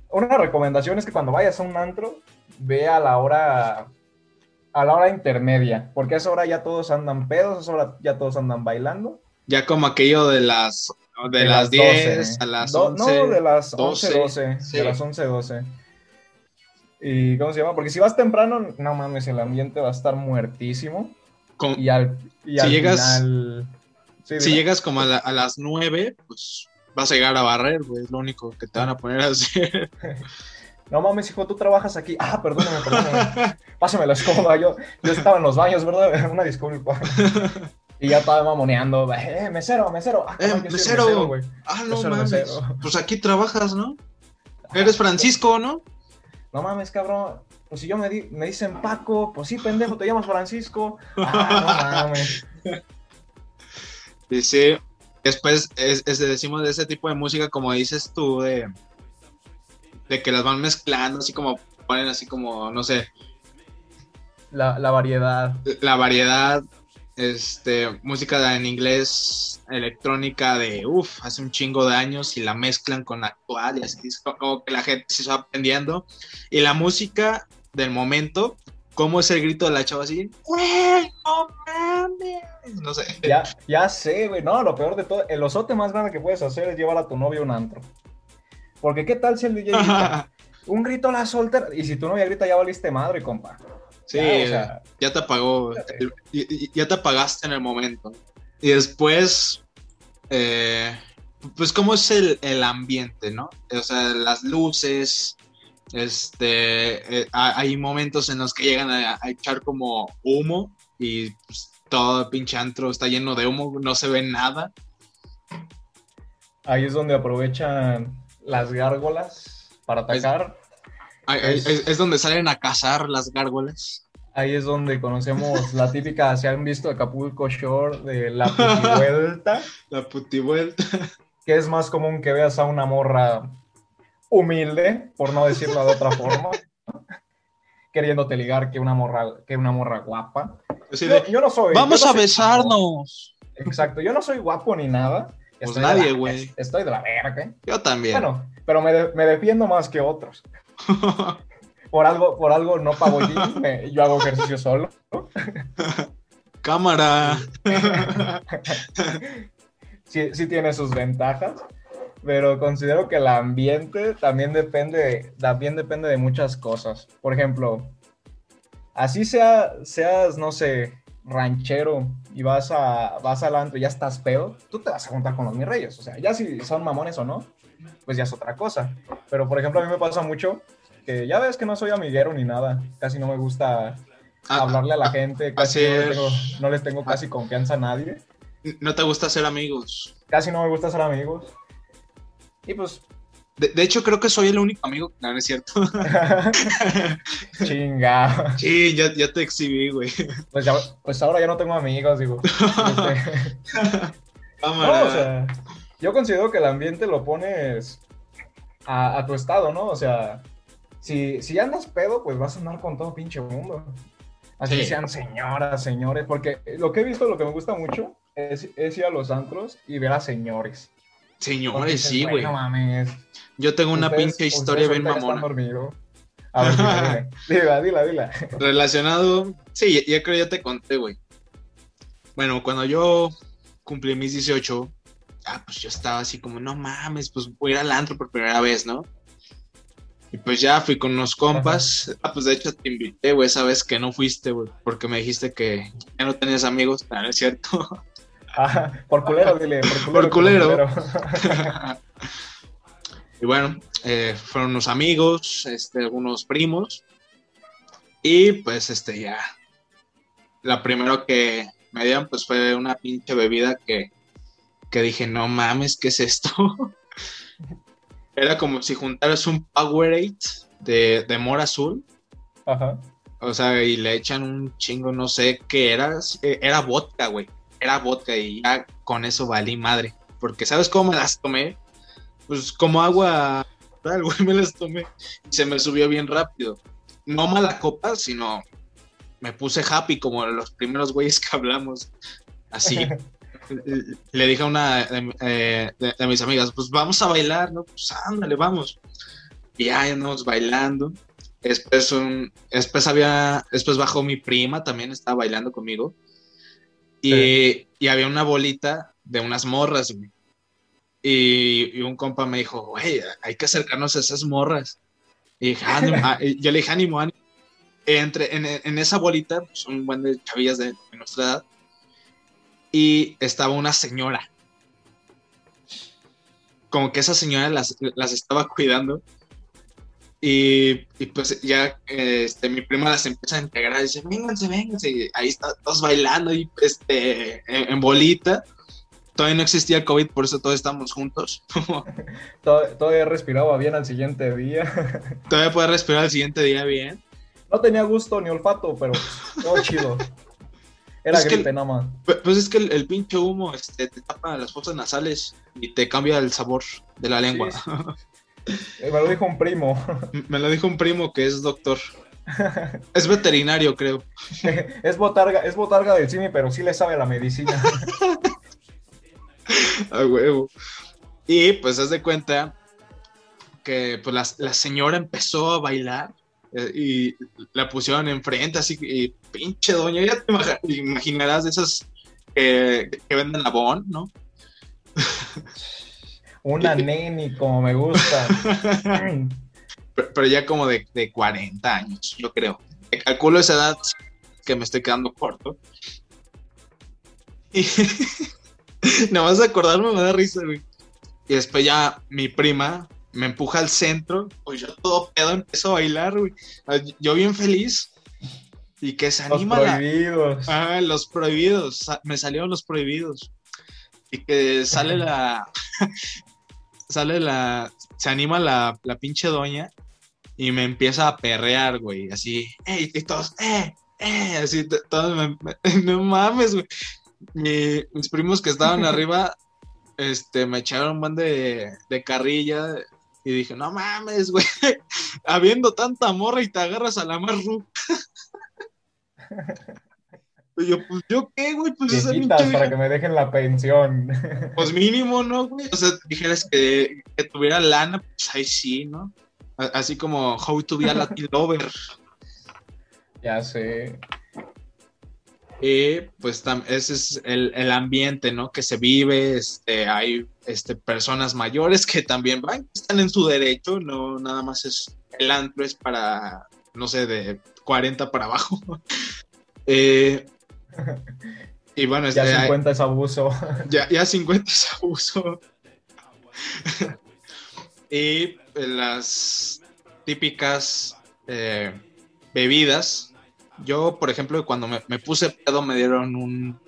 una recomendación es que cuando vayas a un antro, ve a la hora a la hora intermedia, porque a esa hora ya todos andan pedos, a esa hora ya todos andan bailando. Ya como aquello de las de, las 10 a las Do- 11. No, de las 12, 11, 12. sí. De las 11, 12. ¿Y cómo se llama? Porque si vas temprano, no mames, el ambiente va a estar muertísimo. con- Y al, y Si al llegas- final... Sí, si llegas como a, la- a las 9, pues vas a llegar a barrer, güey. Es lo único que te van a poner a hacer. No mames, hijo, tú trabajas aquí. Ah, perdóname, perdóname. Pásame la escoba. Yo, yo estaba en los baños, ¿verdad? Una disculpa. Y ya estaba mamoneando. Eh, mesero, mesero. Ah, Eh, mesero. Ah, no mames. mesero. Pues aquí trabajas, ¿no? Eres Francisco, ¿no? No mames, cabrón. Pues si yo me, di- me dicen Paco, pues sí, pendejo, te llamas Francisco. Ah, no mames. Dice, después es, es de- decimos de ese tipo de música, como dices tú, de, de que las van mezclando, así como ponen así como, no sé, La, la variedad. la variedad, este, música en inglés, electrónica de, uff, hace un chingo de años y la mezclan con la actual y así es como que la gente se está aprendiendo. Y la música del momento, como es el grito de la chava así, "Güey, no mames", no sé. Ya, ya sé, güey. No, lo peor de todo, el osote más grande que puedes hacer es llevar a tu novio a un antro. Porque qué tal si el DJ grita, un grito a la soltera, y si tu novia grita ya valiste madre, compa. Sí, Ya, o sea, ya te apagó, el- ya te apagaste en el momento. Y después, eh, pues cómo es el, el ambiente, ¿no? O sea, las luces, este, eh, ha- hay momentos en los que llegan a, a echar como humo y pues, todo el pinche antro está lleno de humo, no se ve nada. Ahí es donde aprovechan las gárgolas para atacar. Ahí- Es, es donde salen a cazar las gárgolas. Ahí es donde conocemos la típica, si han visto Acapulco Shore de la putivuelta, La putivuelta. que es más común que veas a una morra humilde, por no decirlo de otra forma, queriéndote ligar que una morra, que una morra guapa. Yo, no soy. Vamos no a soy besarnos. guapo. Exacto, yo no soy guapo ni nada. Pues Estoy nadie, de la- güey. Estoy de la verga. Yo también. Bueno, pero me, de- me defiendo más que otros. Por algo, por algo no pago gym, yo hago ejercicio solo. Cámara. sí, sí tiene sus ventajas, pero considero que el ambiente también depende, también depende de muchas cosas. Por ejemplo, así sea, seas, no sé, ranchero y vas a vas al antro y ya estás pedo, tú te vas a juntar con los mis reyes. O sea, ya si son mamones o no, pues ya es otra cosa. Pero, por ejemplo, a mí me pasa mucho que ya ves que no soy amiguero ni nada. Casi no me gusta Ah, hablarle a la gente. Casi así no, les es. tengo, no les tengo casi confianza a nadie. no te gusta ser amigos. Casi no me gusta ser amigos. Y pues, De, de hecho, creo que soy el único amigo. No, no es cierto. chinga. Sí, ya, ya te exhibí, güey. Pues, ya- pues ahora ya no tengo amigos, digo. Este, Cámara. no, o sea, yo considero que el ambiente lo pones a, a tu estado, ¿no? O sea, si, si andas pedo, pues vas a andar con todo pinche mundo. Así Sí. sean señoras, señores, porque lo que he visto, lo que me gusta mucho es, es ir a los antros y ver a señores. Señores, dices, sí, güey. No mames. Yo tengo una pinche historia bien mamona. A ver. Dila, dila, dila. Relacionado. Sí, ya, ya creo ya te conté, güey. Bueno, cuando yo cumplí mis 18, ah, pues yo estaba así como, no mames, pues voy a ir al antro por primera vez, ¿no? Y pues ya fui con unos compas. Ah, pues de hecho te invité, güey, esa vez que no fuiste, güey, porque me dijiste que ya no tenías amigos. No es cierto. Ah, por culero, dile. Por culero. Por culero. culero. y bueno, eh, fueron unos amigos, este, algunos primos. Y pues este ya. La primero que me dieron pues fue una pinche bebida que, que dije, no mames, ¿qué es esto? Era como si juntaras un Powerade de, de mora azul. Ajá. O sea, y le echan un chingo, no sé qué era. eh, Era vodka, güey. Era vodka y ya con eso valí madre. Porque ¿sabes cómo me las tomé? Pues como agua, tal, güey, me las tomé. Y se me subió bien rápido. No mala copa, sino me puse happy como los primeros güeyes que hablamos. Así. Le dije a una de, eh, de- de mis amigas, pues vamos a bailar, ¿no? Pues ándale, vamos. Y ya andamos bailando. Después, un, después había, después bajó mi prima, también estaba bailando conmigo. Y, y había una bolita de unas morras. Y, y un compa me dijo, güey, hay que acercarnos a esas morras. Y dije, ah, y yo le dije, ánimo, ánimo. Entre, en, en esa bolita, pues, un buen de chavillas de, de nuestra edad. Y estaba una señora. Como que esa señora las, las estaba cuidando. Y, y pues ya este, mi prima las empieza a integrar y dice, vénganse, vénganse. Y ahí está, todos bailando y este, en, en bolita. Todavía no existía COVID, por eso todos estamos juntos. Tod- Todavía respiraba bien al siguiente día. Todavía puedo respirar el siguiente día bien. No tenía gusto ni olfato, pero todo chido. Era Es que- gripe nada más. Pu- Pues es que el, el pinche humo este, te tapa las fosas nasales y te cambia el sabor de la lengua. Sí, Eh, Me lo dijo un primo. Me lo dijo un primo que es doctor. Es veterinario, creo. es botarga, es botarga del cine, pero sí le sabe a la medicina. A huevo. Y pues haz de cuenta que pues la, la señora empezó a bailar eh, y la pusieron enfrente, así que y, pinche doña, ya te imag- imaginarás de esas que, que venden labón, ¿no? Una neni, como me gusta. pero, pero ya como de, de 40 años, yo creo. Te calculo esa edad que me estoy quedando corto. Y nada más de acordarme me da risa, güey. Y después ya mi prima me empuja al centro, pues yo todo pedo empiezo a bailar, güey. Yo bien feliz. Y que se Los anima la- prohibidos. Ah, los prohibidos. Me salieron los prohibidos. Y que sale la. sale la. Se anima la, la pinche doña. Y me empieza a perrear, güey. Así. ¡Ey! Y todos. ¡Eh! ¡Eh! Así. Todos me- me- no mames, güey. Mi- mis primos que estaban arriba. Este, me echaron un buen de, de carrilla. Y dije, no mames, güey. Habiendo tanta morra y te agarras a la más ruca. Y yo, pues, ¿yo qué, güey? Pues esa pinche para que me dejen la pensión. Pues mínimo, ¿no, güey? O sea, dijeras que, que tuviera lana, pues ahí sí, ¿no? Así como How to be a Latin Lover. ya sé. Y pues tam- ese es el, el ambiente, ¿no? Que se vive, este, hay este, personas mayores que también van, están en su derecho, no nada más es el antro, es para, no sé, de 40 para abajo. Eh, y bueno, Ya este, hay- 50 es abuso. Ya, ya 50 es abuso. y eh, las típicas eh, bebidas. Yo, por ejemplo, cuando me, me puse pedo me dieron un...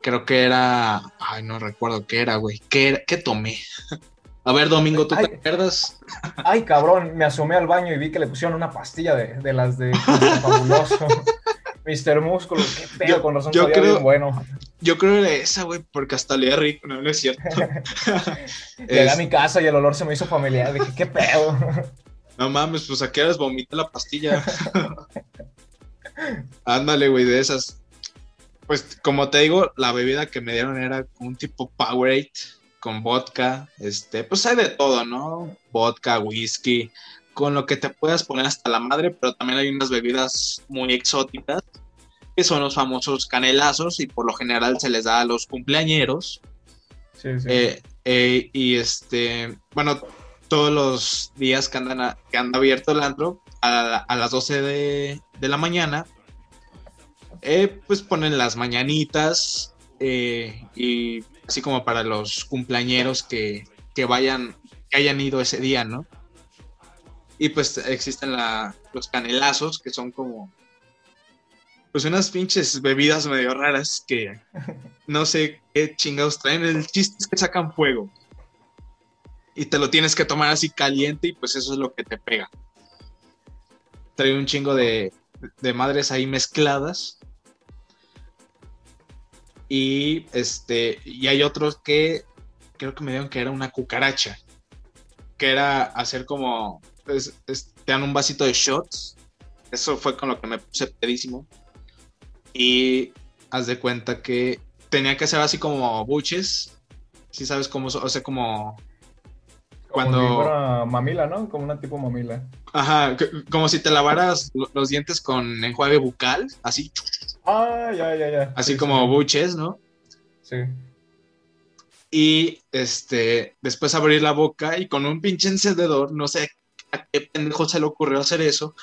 Creo que era... Ay, no recuerdo qué era, güey. ¿Qué, era- qué tomé? A ver, Domingo, ¿tú Ay. te acuerdas? Ay, cabrón, me asomé al baño y vi que le pusieron una pastilla de, de las de Mr. Fabuloso. Mr. Músculo, qué pedo, Yo- con razón yo sabía creo- bien bueno. Yo creo que era esa, güey, porque hasta olía rico, no, no es cierto. Llegué Es- a mi casa y el olor se me hizo familiar. Dije, qué pedo. No mames, pues a qué horas vomita la pastilla. Ándale, güey, de esas. Pues como te digo, la bebida que me dieron era un tipo Powerade con vodka. Este, pues hay de todo, ¿no? Vodka, whisky, con lo que te puedas poner hasta la madre, pero también hay unas bebidas muy exóticas, que son los famosos canelazos, y por lo general se les da a los cumpleañeros. Sí, sí. Eh, eh, y este, bueno, todos los días que, andan a- que anda abierto el antro, a, a las 12 de, de la mañana, eh, pues ponen las mañanitas y así como para los cumpleañeros que, que vayan, que hayan ido ese día, ¿no? Y pues existen la- los canelazos, que son como, pues unas pinches bebidas medio raras que no sé qué chingados traen. El chiste es que sacan fuego. Y te lo tienes que tomar así caliente y pues eso es lo que te pega. Trae un chingo de, de madres ahí mezcladas. Y este, y hay otros que creo que me dieron que era una cucaracha. Que era hacer como, pues, es- te dan un vasito de shots. Eso fue con lo que me puse pedísimo. Y haz de cuenta que tenía que ser así como buches. Si sabes cómo, o sea, como cuando- Como si fuera mamila, ¿no? Como una tipo mamila. Ajá, como si te lavaras lo- los dientes con enjuague bucal, así, Ah, ya, ya, ya. así Sí, como sí, buches, ¿no? Sí. Y este, después abrir la boca y con un pinche encendedor, no sé a qué pendejo se le ocurrió hacer eso.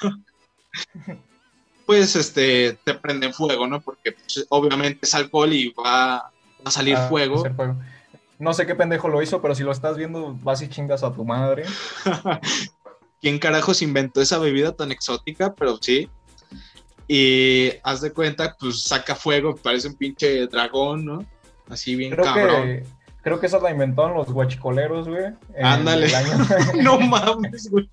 pues este, te prenden fuego, ¿no? Porque pues, obviamente es alcohol y va, va a salir Ah, fuego. No sé qué pendejo lo hizo, pero si lo estás viendo, vas y chingas a tu madre. ¿Quién carajos inventó esa bebida tan exótica? Pero sí. Y haz de cuenta, pues saca fuego, parece un pinche dragón, ¿no? Así bien Creo cabrón. que, creo que esa la inventaron los guachicoleros, güey. Ándale. No mames, güey.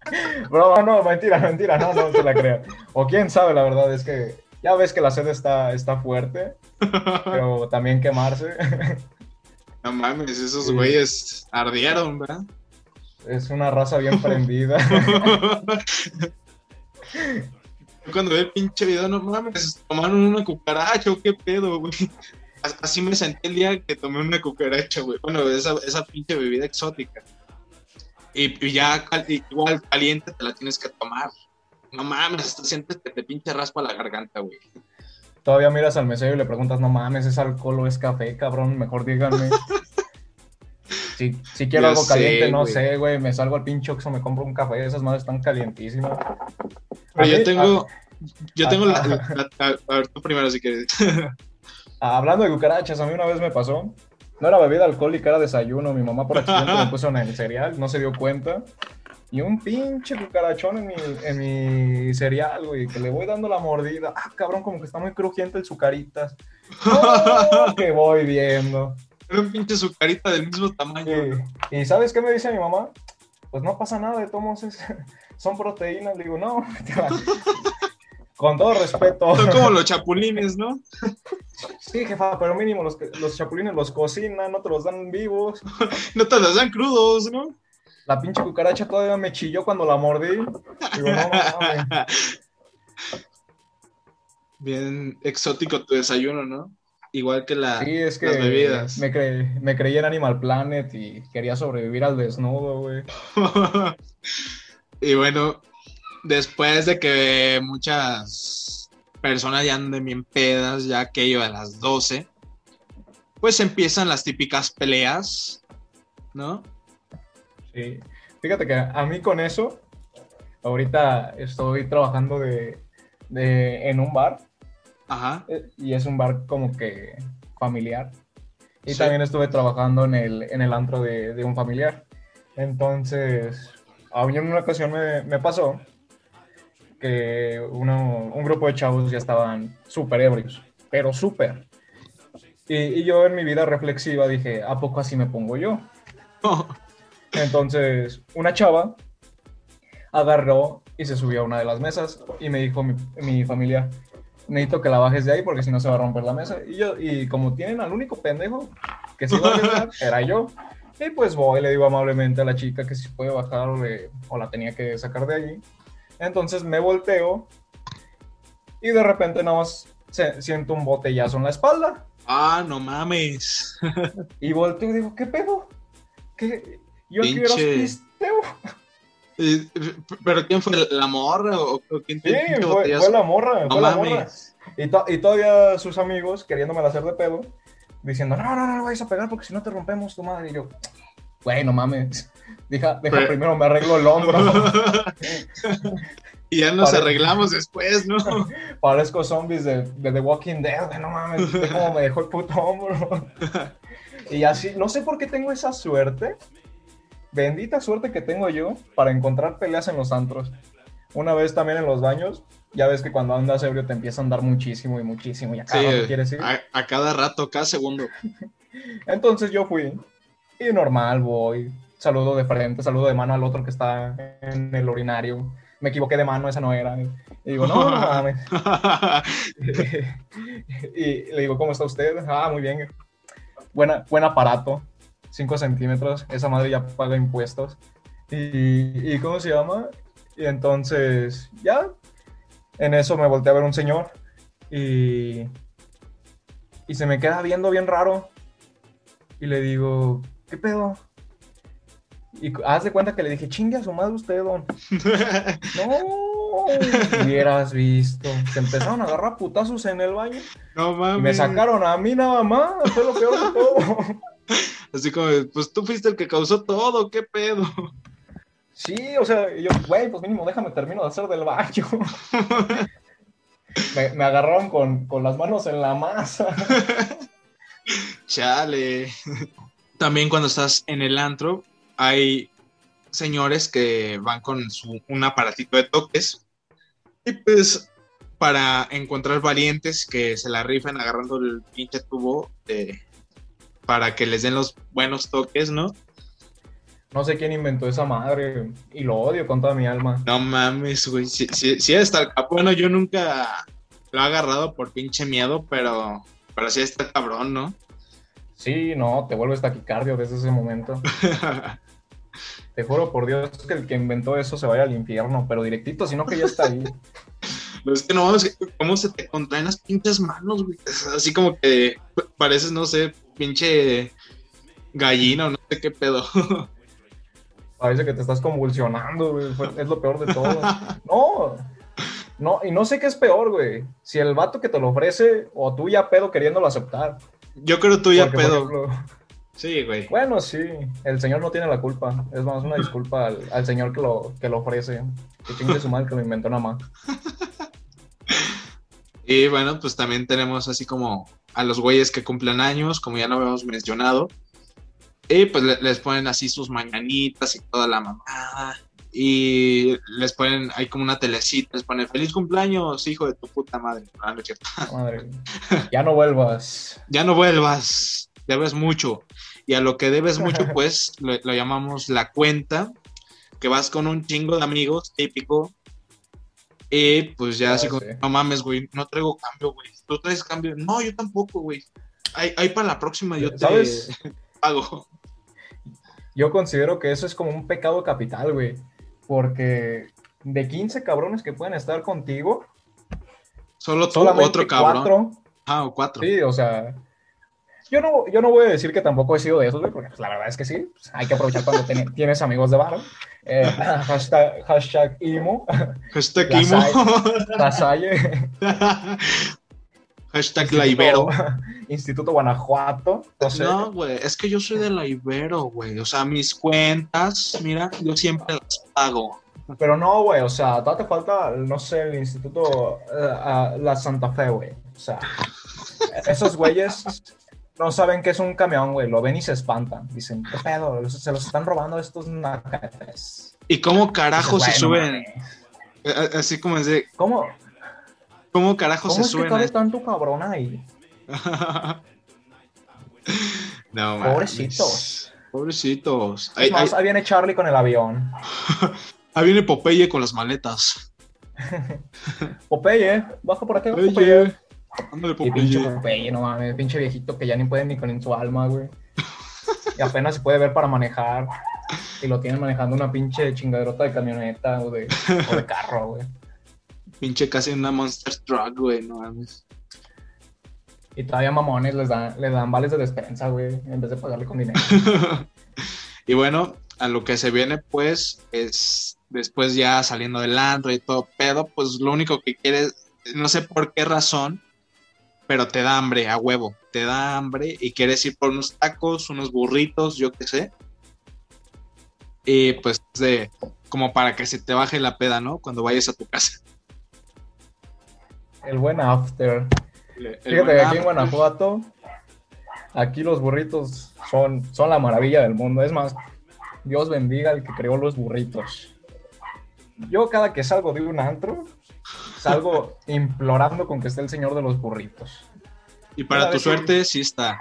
Bro, no, mentira, mentira, no, no se la crea. O quién sabe, la verdad es que ya ves que la sed está, está fuerte, pero también quemarse No mames, esos Sí. güeyes ardieron, ¿verdad? es una raza bien prendida. Cuando ve el pinche video, no mames, tomaron una cucaracha o qué pedo, güey. As- Así me sentí el día que tomé una cucaracha, güey. Bueno, esa, esa pinche bebida exótica. Y, y ya cal- igual caliente te la tienes que tomar. No mames, hasta sientes que te pinche raspa la garganta, güey. Todavía miras al mesero y le preguntas, no mames, ¿es alcohol o es café, cabrón? Mejor díganme. Si, si quiero Ya algo sé, caliente, no sé, güey, me salgo al pinche Oxxo, me compro un café, esas madres están calientísimas. Pero yo tengo, yo tengo la, la- la- A ver, tú primero si quieres. Ah, Hablando de cucarachas, a mí una vez me pasó. No era bebida alcohólica, era desayuno. Mi mamá por accidente me puso en el cereal, no se dio cuenta. Y un pinche cucarachón en mi, en mi cereal, güey, que le voy dando la mordida. Ah, cabrón, como que está muy crujiente el sucaritas. ¡Oh! que voy viendo. Era un pinche sucarita del mismo tamaño. Y, y ¿sabes qué me dice mi mamá? Pues no pasa nada de tomos, son proteínas. Le digo, no. Con todo respeto. Son como los chapulines, ¿no? Sí, jefa, pero mínimo los, chapulines los cocinan, no te los dan vivos. No te los dan crudos, ¿no? La pinche cucaracha todavía me chilló cuando la mordí. Digo, no mames. Bien exótico tu desayuno, ¿no? Igual que la, Sí, es que las bebidas. Me, cre- me creí en Animal Planet y quería sobrevivir al desnudo, güey. y bueno, después de que muchas personas ya anden bien pedas, ya aquello a las 12, pues empiezan las típicas peleas, ¿no? Sí. Fíjate que a mí con eso, ahorita estoy trabajando de, de- en un bar Ajá. eh, y es un bar como que familiar. Y Sí. también estuve trabajando en el, en el antro de, de un familiar. Entonces, a mí en una ocasión me, me pasó que uno- un grupo de chavos ya estaban súper ebrios, pero súper. Y, y yo en mi vida reflexiva dije, ¿a poco así me pongo yo? Entonces, una chava agarró y se subió a una de las mesas y me dijo mi, mi familia, necesito que la bajes de ahí porque si no se va a romper la mesa. Y yo, y como tienen al único pendejo que se iba a arriesgar, era yo. Y pues voy, le digo amablemente a la chica que si puede bajar o, le- o la tenía que sacar de allí. Entonces me volteo y de repente nada más siento un botellazo en la espalda. Ah, no mames. Y volteo y digo, ¿qué pedo? ¿Qué? Yo Pinche- pisteo. Eh, ¿Pero quién fue? ¿La morra o, quién Sí, fue, la morra, No fue la morra. Y, to- y todavía sus amigos queriéndome hacer de pedo, diciendo, no, no, no, no vayas a pegar porque si no te rompemos tu madre. Y yo, güey, no mames. Deja, deja Pero- primero me arreglo el hombro. y ya nos Pare- arreglamos después, ¿no? Parezco zombies de, de The Walking Dead, de, no mames, cómo me dejó el puto hombro. y así, no sé por qué tengo esa suerte, bendita suerte que tengo yo para encontrar peleas en los antros. Una vez también en los baños, ya ves que cuando andas ebrio te empieza a andar muchísimo y muchísimo, y acá Sí, no quieres ir. a, a cada rato, cada segundo. Entonces yo fui y normal voy, saludo de frente, saludo de mano al otro que está en el urinario. Me equivoqué de mano, esa no era. Y digo, no, no mames. y le digo, ¿cómo está usted? Ah, muy bien. Buena, buen aparato, 5 centímetros, esa madre ya paga impuestos. Y, y ¿cómo se llama? Y entonces, ya, en eso me volteé a ver un señor y, y se me queda viendo bien raro. Y le digo, ¿qué pedo? Y haz de cuenta que le dije, chingue a su madre usted, don. No, hubieras visto. Se empezaron a agarrar putazos en el baño. no mames. Y me sacaron a mí nada más. Fue lo peor de todo. Así como, pues tú fuiste el que causó todo, ¿qué pedo? Sí, o sea, yo, güey, pues mínimo déjame termino de hacer del baño. Me, me agarraron con, con las manos en la masa. Chale. También cuando estás en el antro, hay señores que van con su, un aparatito de toques. Y pues, para encontrar valientes que se la rifen agarrando el pinche tubo de- para que les den los buenos toques, ¿no? No sé quién inventó esa madre y lo odio con toda mi alma. No mames, güey. Sí, sí, sí está Bueno, yo nunca lo he agarrado por pinche miedo, pero, pero sí está el cabrón, ¿no? Sí, no, te vuelves taquicardio desde ese momento. Te juro por Dios que el que inventó eso se vaya al infierno, pero directito, sino que ya está ahí. Pero es que no mames, ¿cómo se te contraen las pinches manos, güey? Es así como que pareces, no sé, pinche gallina o no sé qué pedo. Parece que te estás convulsionando, güey. Es lo peor de todo. No, no, y no sé qué es peor, güey. Si el vato que te lo ofrece o tú ya pedo queriéndolo aceptar. Yo creo tú ya Porque, pedo. ejemplo, Sí, güey. bueno, sí, el señor no tiene la culpa. Es más una disculpa al, al señor que lo, que lo ofrece. Que chingue su madre que lo inventó nada más. Y bueno, pues también tenemos así como a los güeyes que cumplen años, como ya lo habíamos mencionado. Y pues le- les ponen así sus mañanitas y toda la mamada. y les ponen, hay como una telecita, les ponen feliz cumpleaños, hijo de tu puta madre. Ah, no es cierto. Madre, ya no vuelvas. Ya no vuelvas, debes mucho. Y a lo que debes mucho, pues lo, lo llamamos la cuenta, que vas con un chingo de amigos, típico. Y pues ya Ah, así como, sí. no mames, güey, no traigo cambio, güey. ¿Tú traes cambio? No, yo tampoco, güey. Ahí, ahí para la próxima yo te ¿Sabes? pago. Yo considero que eso es como un pecado capital, güey. Porque de 15 cabrones que pueden estar contigo, Solo tú, solamente otro cabrón. cuatro. Ah, o cuatro. Sí, o sea. Yo no, yo no voy a decir que tampoco he sido de esos, güey, porque pues, la verdad es que sí. pues, hay que aprovechar cuando ten- tienes amigos de bar. Eh, hashtag, hashtag imo, Hashtag La Imo. la Salle, Hashtag la Ibero. Instituto Guanajuato. No sé. No, güey, es que yo soy de la Ibero, güey. O sea, mis cuentas, mira, yo siempre las pago. Pero no, güey, o sea, todavía te falta, no sé, el instituto, eh, la Santa Fe, güey. O sea, esos güeyes no saben que es un camión, güey, lo ven y se espantan. Dicen, ¿qué pedo? Se los están robando estos nacates. ¿Y cómo carajo Dices, se "Bueno, suben? Así como es de, ¿Cómo, ¿cómo carajo cómo se es que suben? cabe a tanto cabrón ahí? no, Pobrecitos. Pobrecitos. Es ahí- más, ahí viene Charlie con el avión. ahí viene Popeye con las maletas. Popeye, baja por aquí, Popeye. Ándale, Y pinche Popeye. No mames, pinche viejito que ya ni puede ni con su alma, güey. Y apenas se puede ver para manejar. Y lo tienen manejando una pinche chingaderota de camioneta o de, o de carro, güey. Pinche casi una Monster Truck, güey, no mames. Y todavía mamones les dan, les dan vales de despensa, güey, en vez de pagarle con dinero. y bueno, a lo que se viene, pues, es después ya saliendo del antro y todo pedo, pues lo único que quieres, no sé por qué razón, pero te da hambre a huevo, te da hambre y quieres ir por unos tacos, unos burritos, yo qué sé. Y pues de como para que se te baje la peda, ¿no? Cuando vayas a tu casa. El buen after. El Fíjate que aquí en. Guanajuato, aquí los burritos son, son la maravilla del mundo. Es más, Dios bendiga al que creó los burritos. Yo cada que salgo de un antro, salgo implorando con que esté el señor de los burritos. Y para Cada tu que- suerte, sí está.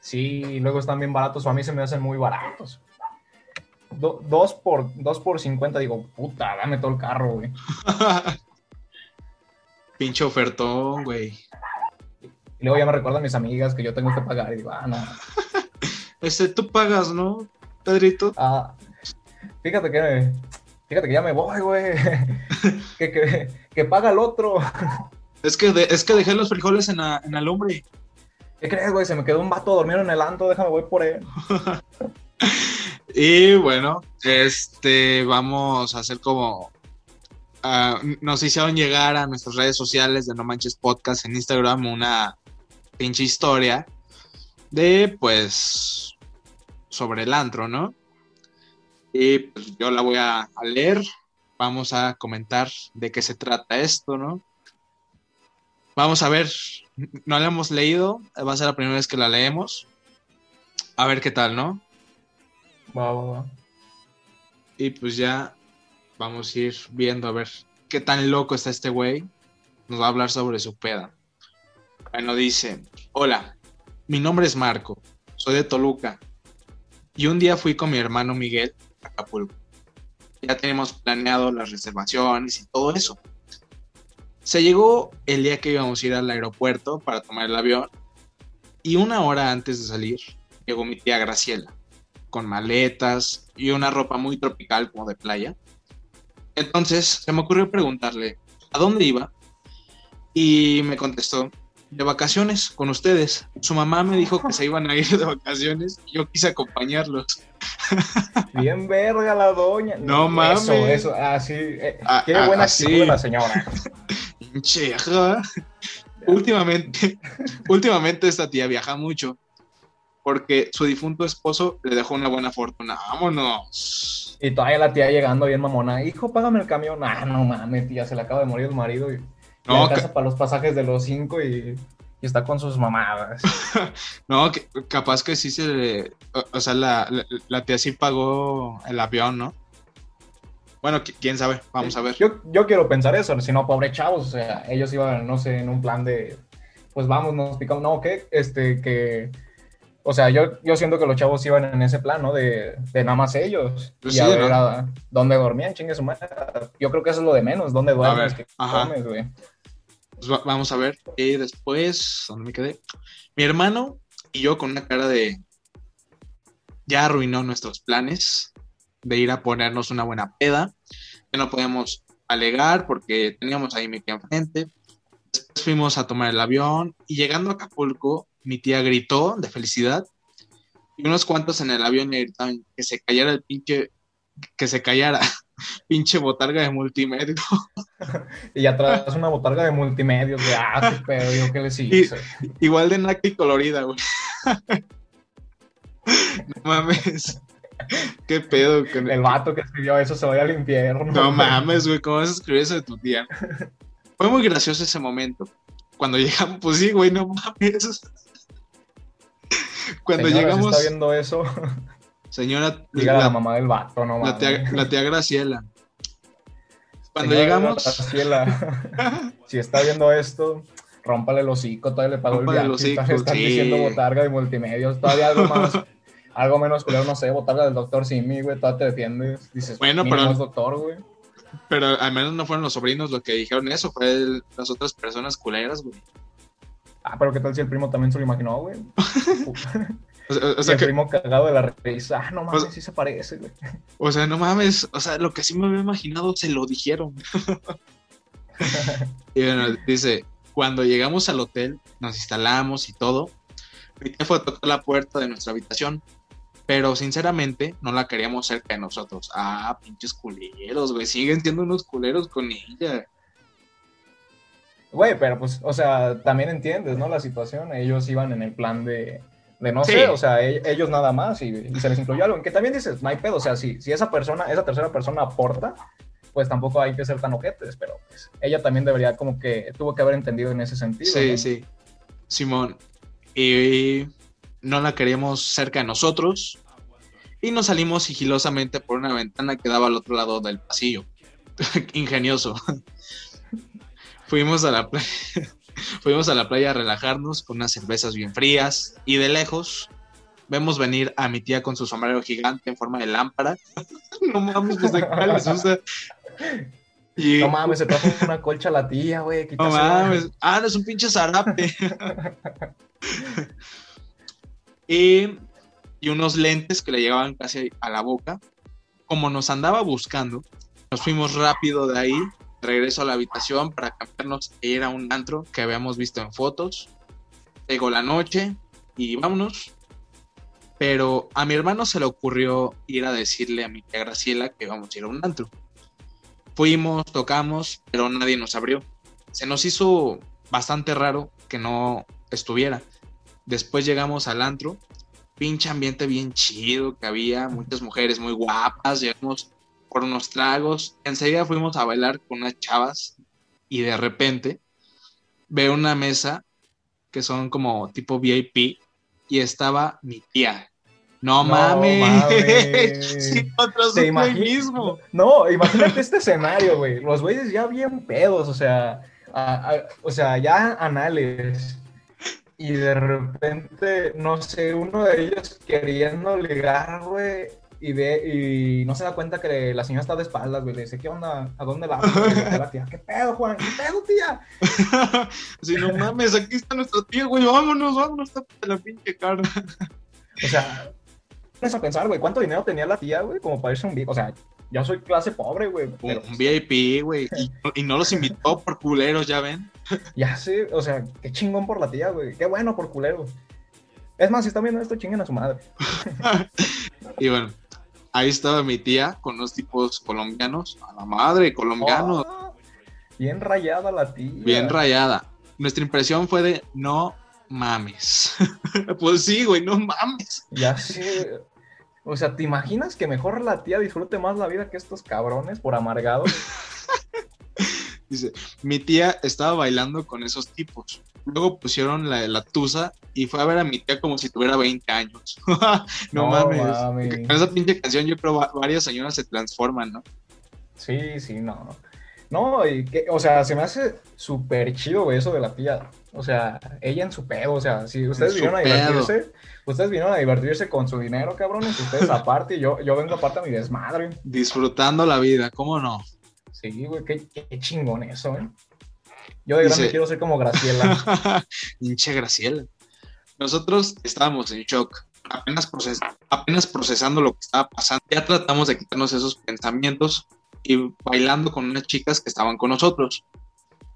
Sí, y luego están bien baratos, o a mí se me hacen muy baratos. Do- dos, por, dos por 50, digo, puta, dame todo el carro, güey. Pinche ofertón, güey. Y luego ya me recuerdan mis amigas que yo tengo que pagar y digo, ah, no. Este, tú pagas, ¿no, Pedrito? Ah, fíjate que, fíjate que ya me voy, güey. que, que, que paga el otro. Es que, de- es que dejé los frijoles en la, en la lumbre. ¿Qué crees, güey? Se me quedó un vato dormido en el antro, déjame voy por él. Y bueno, este, vamos a hacer como... ah, nos hicieron llegar a nuestras redes sociales de No Manches Podcast en Instagram una pinche historia de, pues, sobre el antro, ¿no? Y pues yo la voy a, a leer, vamos a comentar de qué se trata esto, ¿no? Vamos a ver, no la hemos leído, va a ser la primera vez que la leemos. A ver qué tal, ¿no? Va, va, va. Y pues ya vamos a ir viendo a ver qué tan loco está este güey. Nos va a hablar sobre su peda. Bueno, dice, hola, mi nombre es Marco, soy de Toluca. Y un día fui con mi hermano Miguel a Acapulco. Ya tenemos planeado las reservaciones y todo eso. Se llegó el día que íbamos a ir al aeropuerto para tomar el avión. Y una hora antes de salir, llegó mi tía Graciela con maletas y una ropa muy tropical como de playa. Entonces se me ocurrió preguntarle a dónde iba y me contestó, de vacaciones con ustedes. Su mamá me dijo que se iban a ir de vacaciones yo quise acompañarlos. Bien verga la doña. No mames. Eso, eso, así. eh, Ah, qué ah, buena actitud la señora. Últimamente, últimamente esta tía viaja mucho porque su difunto esposo le dejó una buena fortuna. Vámonos. Y todavía la tía llegando bien mamona. Hijo, págame el camión. Ah, no mames, tía, se le acaba de morir el marido. Y No, alcanza para los pasajes de los cinco y, y está con sus mamadas. No, que- capaz que sí se le. O, o sea, la, la, la tía sí pagó el avión, ¿no? Bueno, qui- quién sabe, vamos a ver. Yo, yo quiero pensar eso, si no, pobre chavos, o sea, ellos iban, no sé, en un plan de, pues vamos, nos picamos, no, ¿qué? Este, que, o sea, yo, yo siento que los chavos iban en ese plan, ¿no? De, de nada más ellos. Pues y sí, a ver ¿no? a- dónde dormían, chingue su madre. Yo creo que eso es lo de menos, dónde duermes, qué comes, güey. Pues va- vamos a ver. Y después, ¿dónde me quedé? Mi hermano y yo con una cara de... Ya arruinó nuestros planes de ir a ponernos una buena peda. Que no podíamos alegar porque teníamos ahí mi tía enfrente. Después fuimos a tomar el avión y llegando a Acapulco, mi tía gritó de felicidad y unos cuantos en el avión le gritaban que se callara el pinche, que se callara, pinche botarga de multimedia. Y atrás una botarga de multimedios, de, ah, qué pedo, yo qué les hice. Igual de naca y colorida, güey. no mames. Qué pedo con El vato que escribió eso se vaya al infierno. No mames, güey, ¿cómo vas a escribir eso de tu tía? Fue muy gracioso ese momento. Cuando llegamos, pues sí, güey, no mames. Cuando Señora, si llegamos, está viendo eso, señora, diga la la, mamá del vato, no la tía, la tía Graciela. Cuando Señora llegamos, Graciela, si está viendo esto, rómpale el hocico, todavía le pagó el Rómpale el viaje. Están, hocico, están sí. diciendo botarga de multimedios, todavía algo más, algo menos culero, no sé, botarga del doctor Simi, güey, todavía te defiendes. Dices, Bueno, pero- es doctor, güey. pero al menos no fueron los sobrinos los que dijeron eso, fue el- las otras personas culeras, güey. Ah, pero qué tal si el primo también se lo imaginó, güey. O sea, o que, primo cagado de la risa. Ah, no mames, O sea- sí se parece, güey. o sea, no mames, o sea, lo que sí me había imaginado se lo dijeron. y bueno, dice, cuando llegamos al hotel, nos instalamos y todo, tía fue a tocar la puerta de nuestra habitación, pero sinceramente no la queríamos cerca de nosotros. Ah, pinches culeros, güey, siguen siendo unos culeros con ella. Güey, pero pues, o sea, también entiendes, ¿no? La situación. Ellos iban en el plan de, de no Sí. sé, o sea, e- ellos nada más y, y se les incluyó algo. En que también dices, no hay pedo, o sea, si, si esa persona, esa tercera persona aporta, pues tampoco hay que ser tan ojetes, pero pues ella también debería como que tuvo que haber entendido en ese sentido. Sí, ¿no? sí. Simón. Y no la queríamos cerca de nosotros. Y nos salimos sigilosamente por una ventana que daba al otro lado del pasillo. Ingenioso. Fuimos a la playa. Fuimos a la playa a relajarnos con unas cervezas bien frías. Y de lejos vemos venir a mi tía con su sombrero gigante en forma de lámpara. no mames, pues de qué les usa. Y, No mames, se trajo una colcha a la tía, güey. no mames. Ah, no es un pinche zarape. y, y unos lentes que le llegaban casi a la boca. Como nos andaba buscando, nos fuimos rápido de ahí, regreso a la habitación para cambiarnos e ir a un antro que habíamos visto en fotos. Llegó la noche y vámonos. Pero a mi hermano se le ocurrió ir a decirle a mi tía Graciela que íbamos a ir a un antro. Fuimos, tocamos, pero nadie nos abrió. Se nos hizo bastante raro que no estuviera. Después llegamos al antro, pinche ambiente bien chido que había, muchas mujeres muy guapas, llegamos por unos tragos, enseguida fuimos a bailar con unas chavas y de repente veo una mesa que son como tipo VIP y estaba mi tía. No, No mames. mames. Sí, otro ¿Te supe imaginas? mismo. No, imagínate este escenario, güey. Los güeyes ya bien pedos, o sea, a- a- o sea, ya anales. Y de repente, no sé, uno de ellos queriendo ligar, güey, y ve, y no se da cuenta que la señora está de espaldas, güey. Le dice, ¿qué onda? ¿A dónde vas?" La tía? ¿Qué pedo, Juan? ¿Qué pedo, tía? Sí, no mames, aquí está nuestra tía, güey, vámonos, vámonos, tápate la pinche cara. O sea, pones a pensar, güey, ¿cuánto dinero tenía la tía, güey? Como para irse un... vi- O sea, yo soy clase pobre, güey. Un, Pero un VIP, güey, y, y no los invitó por culeros, ya ven. ya sé, o sea, qué chingón por la tía, güey. Qué bueno por culero. Es más, si están viendo esto, chinguen a su madre. Y bueno, ahí estaba mi tía con unos tipos colombianos, a la madre, colombianos, Oh, bien rayada la tía. bien rayada. Nuestra impresión fue de no mames. pues sí, güey, no mames. Ya sé. O sea, ¿te imaginas que mejor la tía disfrute más la vida que estos cabrones por amargados? Dice, mi tía estaba bailando con esos tipos. Luego pusieron la, la tusa y fue a ver a mi tía como si tuviera 20 años. no, No mames. mames. Con esa pinche canción yo creo va- varias señoras se transforman, ¿no? Sí, sí, no. No, y que, o sea, se me hace súper chido, eso de la tía. O sea, ella en su pedo, o sea, si ustedes vinieron a pedo. divertirse, ustedes vinieron a divertirse con su dinero, cabrones, ustedes aparte, y yo, yo vengo aparte a mi desmadre. Disfrutando la vida, ¿cómo no? Sí, güey, qué, qué chingón eso, ¿eh? Yo de grande Dice- quiero ser como Graciela. Hinche Graciela. Nosotros estábamos en shock, apenas, proces- apenas procesando lo que estaba pasando. Ya tratamos de quitarnos esos pensamientos y bailando con unas chicas que estaban con nosotros.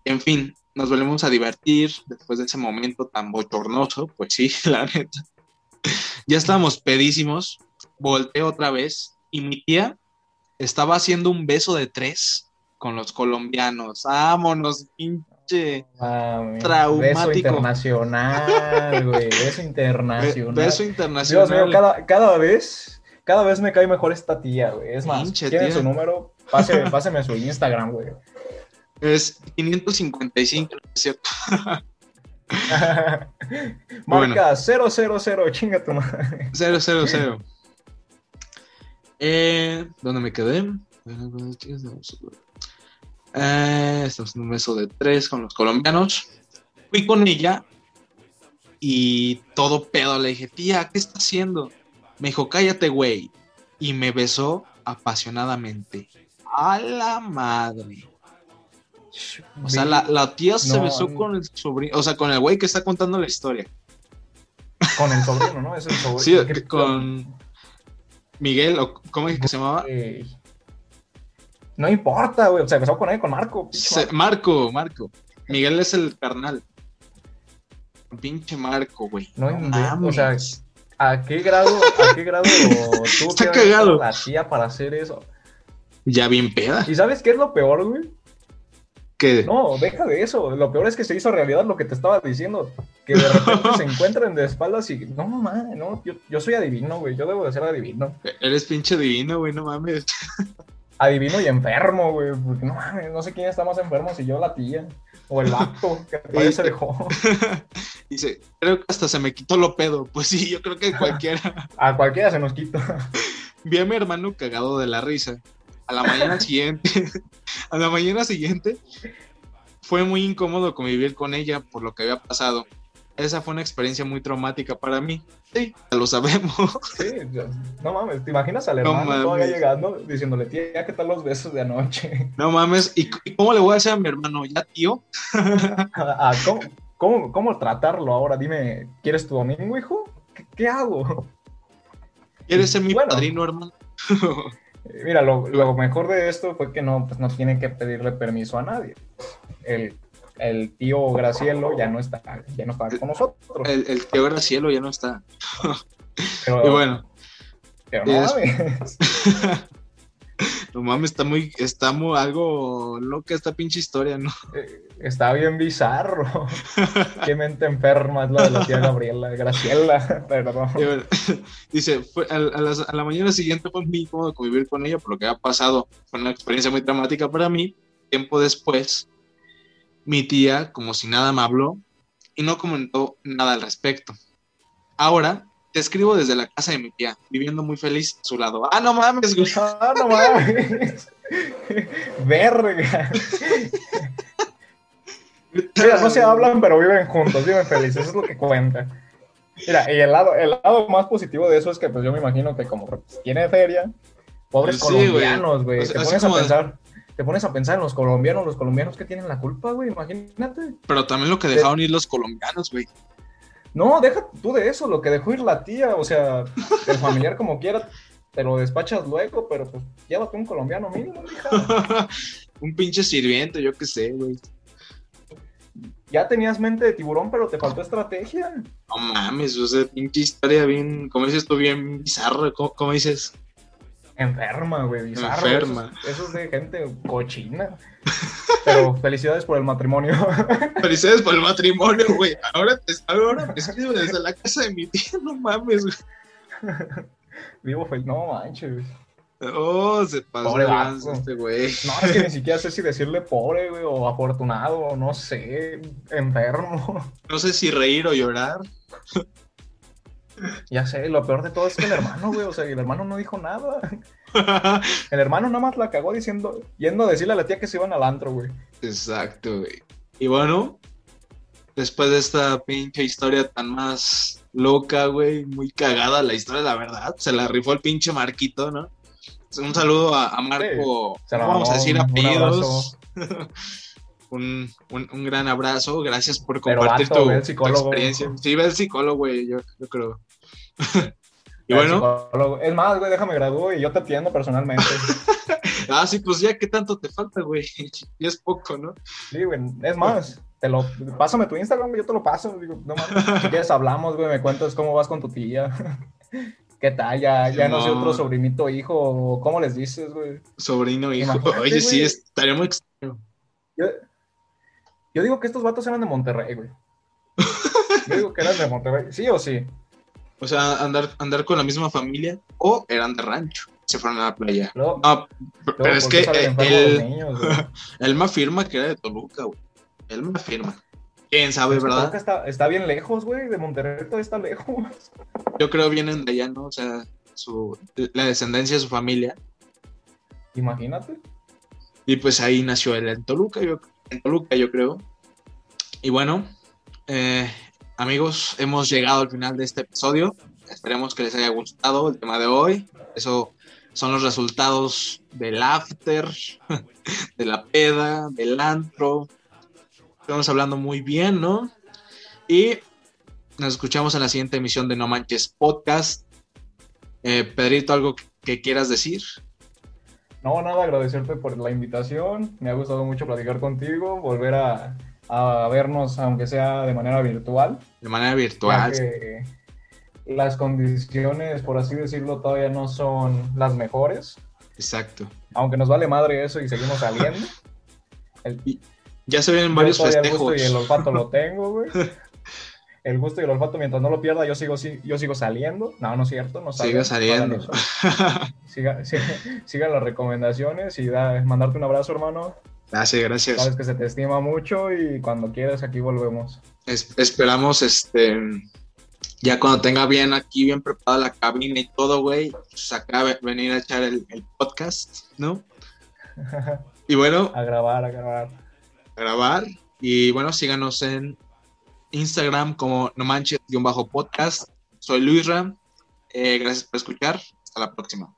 En fin, nos volvemos a divertir después de ese momento tan bochornoso, pues sí, la neta. Ya estábamos pedísimos, volteé otra vez y mi tía estaba haciendo un beso de tres con los colombianos. Vámonos, pinche. Mami, Traumático. Beso internacional, güey, beso Be- internacional. beso internacional. Dios mío, cada, cada vez, cada vez me cae mejor esta tía, güey. Es más, Pinche tienen tía. su número, Pase, páseme su Instagram, güey. Es 555, ¿no es cierto? Marca 000, chinga tu madre. 000. Eh, ¿Dónde me quedé? Eh, estamos en un beso de tres con los colombianos. Fui con ella y todo pedo. Le dije, tía, ¿qué está haciendo? Me dijo, cállate, güey. Y me besó apasionadamente. A la madre. O sea, la, la tía se No, besó no. con el sobrino, o sea, con el güey que está contando la historia. Con el sobrino, ¿no? Es el sobrino. Sí, ¿Qué- con Miguel, o ¿cómo es que se llamaba? No importa, güey. O sea, empezó con él, con Marco. Se- Marco, Marco. Miguel es el carnal. Pinche Marco, güey. No inventes, o sea, mames. ¿A qué grado, a qué grado tuvo Está que haber cagado. estado la tía para hacer eso? Ya bien peda. ¿Y sabes qué es lo peor, güey? Que No, deja de eso. Lo peor es que se hizo realidad lo que te estaba diciendo. Que de repente se encuentran de espaldas y. No, mamá, no. Yo, yo soy adivino, güey. Yo debo de ser adivino. eres pinche divino, güey, no mames. Adivino y enfermo, güey. Porque no mames, no sé quién está más enfermo, si yo la tía. O el vato, que todavía se dejó. Dice, creo que hasta se me quitó lo pedo. Pues sí, yo creo que cualquiera. A cualquiera se nos quita. Vi a mi hermano cagado de la risa. A la mañana siguiente, a la mañana siguiente, fue muy incómodo convivir con ella por lo que había pasado. Esa fue una experiencia muy traumática para mí. Sí, ya lo sabemos. Sí, no mames, ¿te imaginas al No hermano todavía mames. llegando diciéndole, tía, ¿qué tal los besos de anoche? No mames. ¿Y, cómo le voy a decir a mi hermano? ¿Ya, tío? Ah, ¿cómo, cómo, cómo tratarlo ahora? Dime, ¿quieres tu domingo, hijo? ¿Qué, qué hago? ¿Quieres ser mi Bueno. padrino, hermano? Mira, lo, lo mejor de esto fue que no, pues no tiene que pedirle permiso a nadie. El, el tío Gracielo ya no está, ya no está con nosotros. el, el tío Gracielo ya no está. Pero, Y bueno, pero no es- mames. no mames, está muy, está muy algo loca esta pinche historia, ¿no? Eh, Está bien bizarro. Qué mente enferma es la de la tía Gabriela. Graciela, perdón. Bueno, dice, fue, a, a las- a la mañana siguiente fue muy incómodo convivir con ella por lo que había pasado. Fue una experiencia muy dramática para mí. Tiempo después, mi tía, como si nada, me habló y no comentó nada al respecto. Ahora, te escribo desde la casa de mi tía, viviendo muy feliz a su lado. Ah, no mames, güey. Ah, no mames. Verga. Mira, no se hablan, pero viven juntos, viven felices, eso es lo que cuenta. Mira, y el lado, el lado más positivo de eso es que pues yo me imagino que como pues, tiene feria, pobres Pues sí, colombianos, güey, O sea, te pones a como pensar, te pones a pensar en los colombianos, los colombianos que tienen la culpa, güey, imagínate. Pero también lo que dejaron ir los colombianos, güey. No, deja tú de eso, lo que dejó ir la tía, o sea, el familiar como quiera, te lo despachas luego, pero pues llévate un colombiano mínimo, hija. Un pinche sirviente, yo qué sé, güey. Ya tenías mente de tiburón, pero te faltó estrategia. No mames, o sea, pinche historia bien, como dices tú, bien bizarra, ¿cómo, cómo dices? Enferma, güey, bizarro. Enferma. Eso, es- de gente cochina. Pero felicidades por el matrimonio. Felicidades por el matrimonio, güey. Ahora te ahora escribo desde la casa de mi tía, no mames, güey. Vivo feliz. No manches. Oh, se pasó Pobre este güey. No, es que ni siquiera sé si decirle pobre, güey, o afortunado, o no sé, enfermo. No sé si reír o llorar. Ya sé, lo peor de todo es que el hermano, güey, o sea, el hermano no dijo nada. El hermano nada más la cagó diciendo, yendo a decirle a la tía que se iban al antro, güey. Exacto, güey. Y bueno, después de esta pinche historia tan más loca, güey, muy cagada la historia, la verdad, se la rifó el pinche Marquito, ¿no? Un saludo a, a Marco, Se la vamos a decir apellidos. Un, un, un gran abrazo, gracias por Pero compartir vato, tu, al experiencia. Sí, ve el psicólogo, güey, yo, yo creo. y bueno. Es más, güey, déjame gradúo y yo te atiendo personalmente. ah, sí, pues ya, ¿qué tanto te falta, güey? Y es poco, ¿no? Sí, güey. Es más, te lo, pásame tu Instagram, yo te lo paso. Digo, no mames. Si quieres hablamos, güey, me cuentas cómo vas con tu tía. ¿Qué tal? Ya, ya no sé otro sobrinito hijo, ¿cómo les dices, güey? Sobrino, hijo. Imagínate, Oye, sí, estaría muy extraño. Yo, yo digo que estos vatos eran de Monterrey, güey. Yo digo que eran de Monterrey, sí o sí. O sea, andar, andar con la misma familia o eran de rancho. Se fueron a la playa. Luego, No, luego, pero es ¿por qué que eh, él, niños, él me afirma que era de Toluca, güey. Él me afirma. ¿Quién sabe, Es que verdad? Toluca Está, está bien lejos, güey. De Monterrey todo está lejos. Yo creo vienen de allá, ¿no? O sea, su, la descendencia de su familia. Imagínate. Y pues ahí nació él en Toluca, yo, en Toluca, yo creo. Y bueno, eh, amigos, hemos llegado al final de este episodio. Esperemos que les haya gustado el tema de hoy. Eso son los resultados del after, de la peda, del antro. Estamos hablando muy bien, ¿no? Y nos escuchamos en la siguiente emisión de No Manches Podcast. Eh, Pedrito, ¿algo que quieras decir? No, nada, agradecerte por la invitación. Me ha gustado mucho platicar contigo, volver a, a vernos, aunque sea de manera virtual. De manera virtual. las condiciones, por así decirlo, todavía no son las mejores. Exacto. Aunque nos vale madre eso y seguimos saliendo. El, Ya se yo varios el festejos. gusto y el olfato lo tengo, güey. El gusto y el olfato, mientras no lo pierda, yo sigo, si- yo sigo saliendo. No, no es cierto. No saliendo. Siga, siga, las recomendaciones y da, mandarte un abrazo, hermano. Gracias, gracias. Sabes que se te estima mucho y cuando quieras aquí volvemos. Es- esperamos, este, ya cuando tenga bien aquí, bien preparada la cabina y todo, güey, pues acá ve- venir a echar el, el podcast, ¿no? Y bueno, A grabar, a grabar. a grabar. Y bueno, síganos en Instagram como no manches-podcast. Soy Luis Ram. Eh, gracias por escuchar. Hasta la próxima.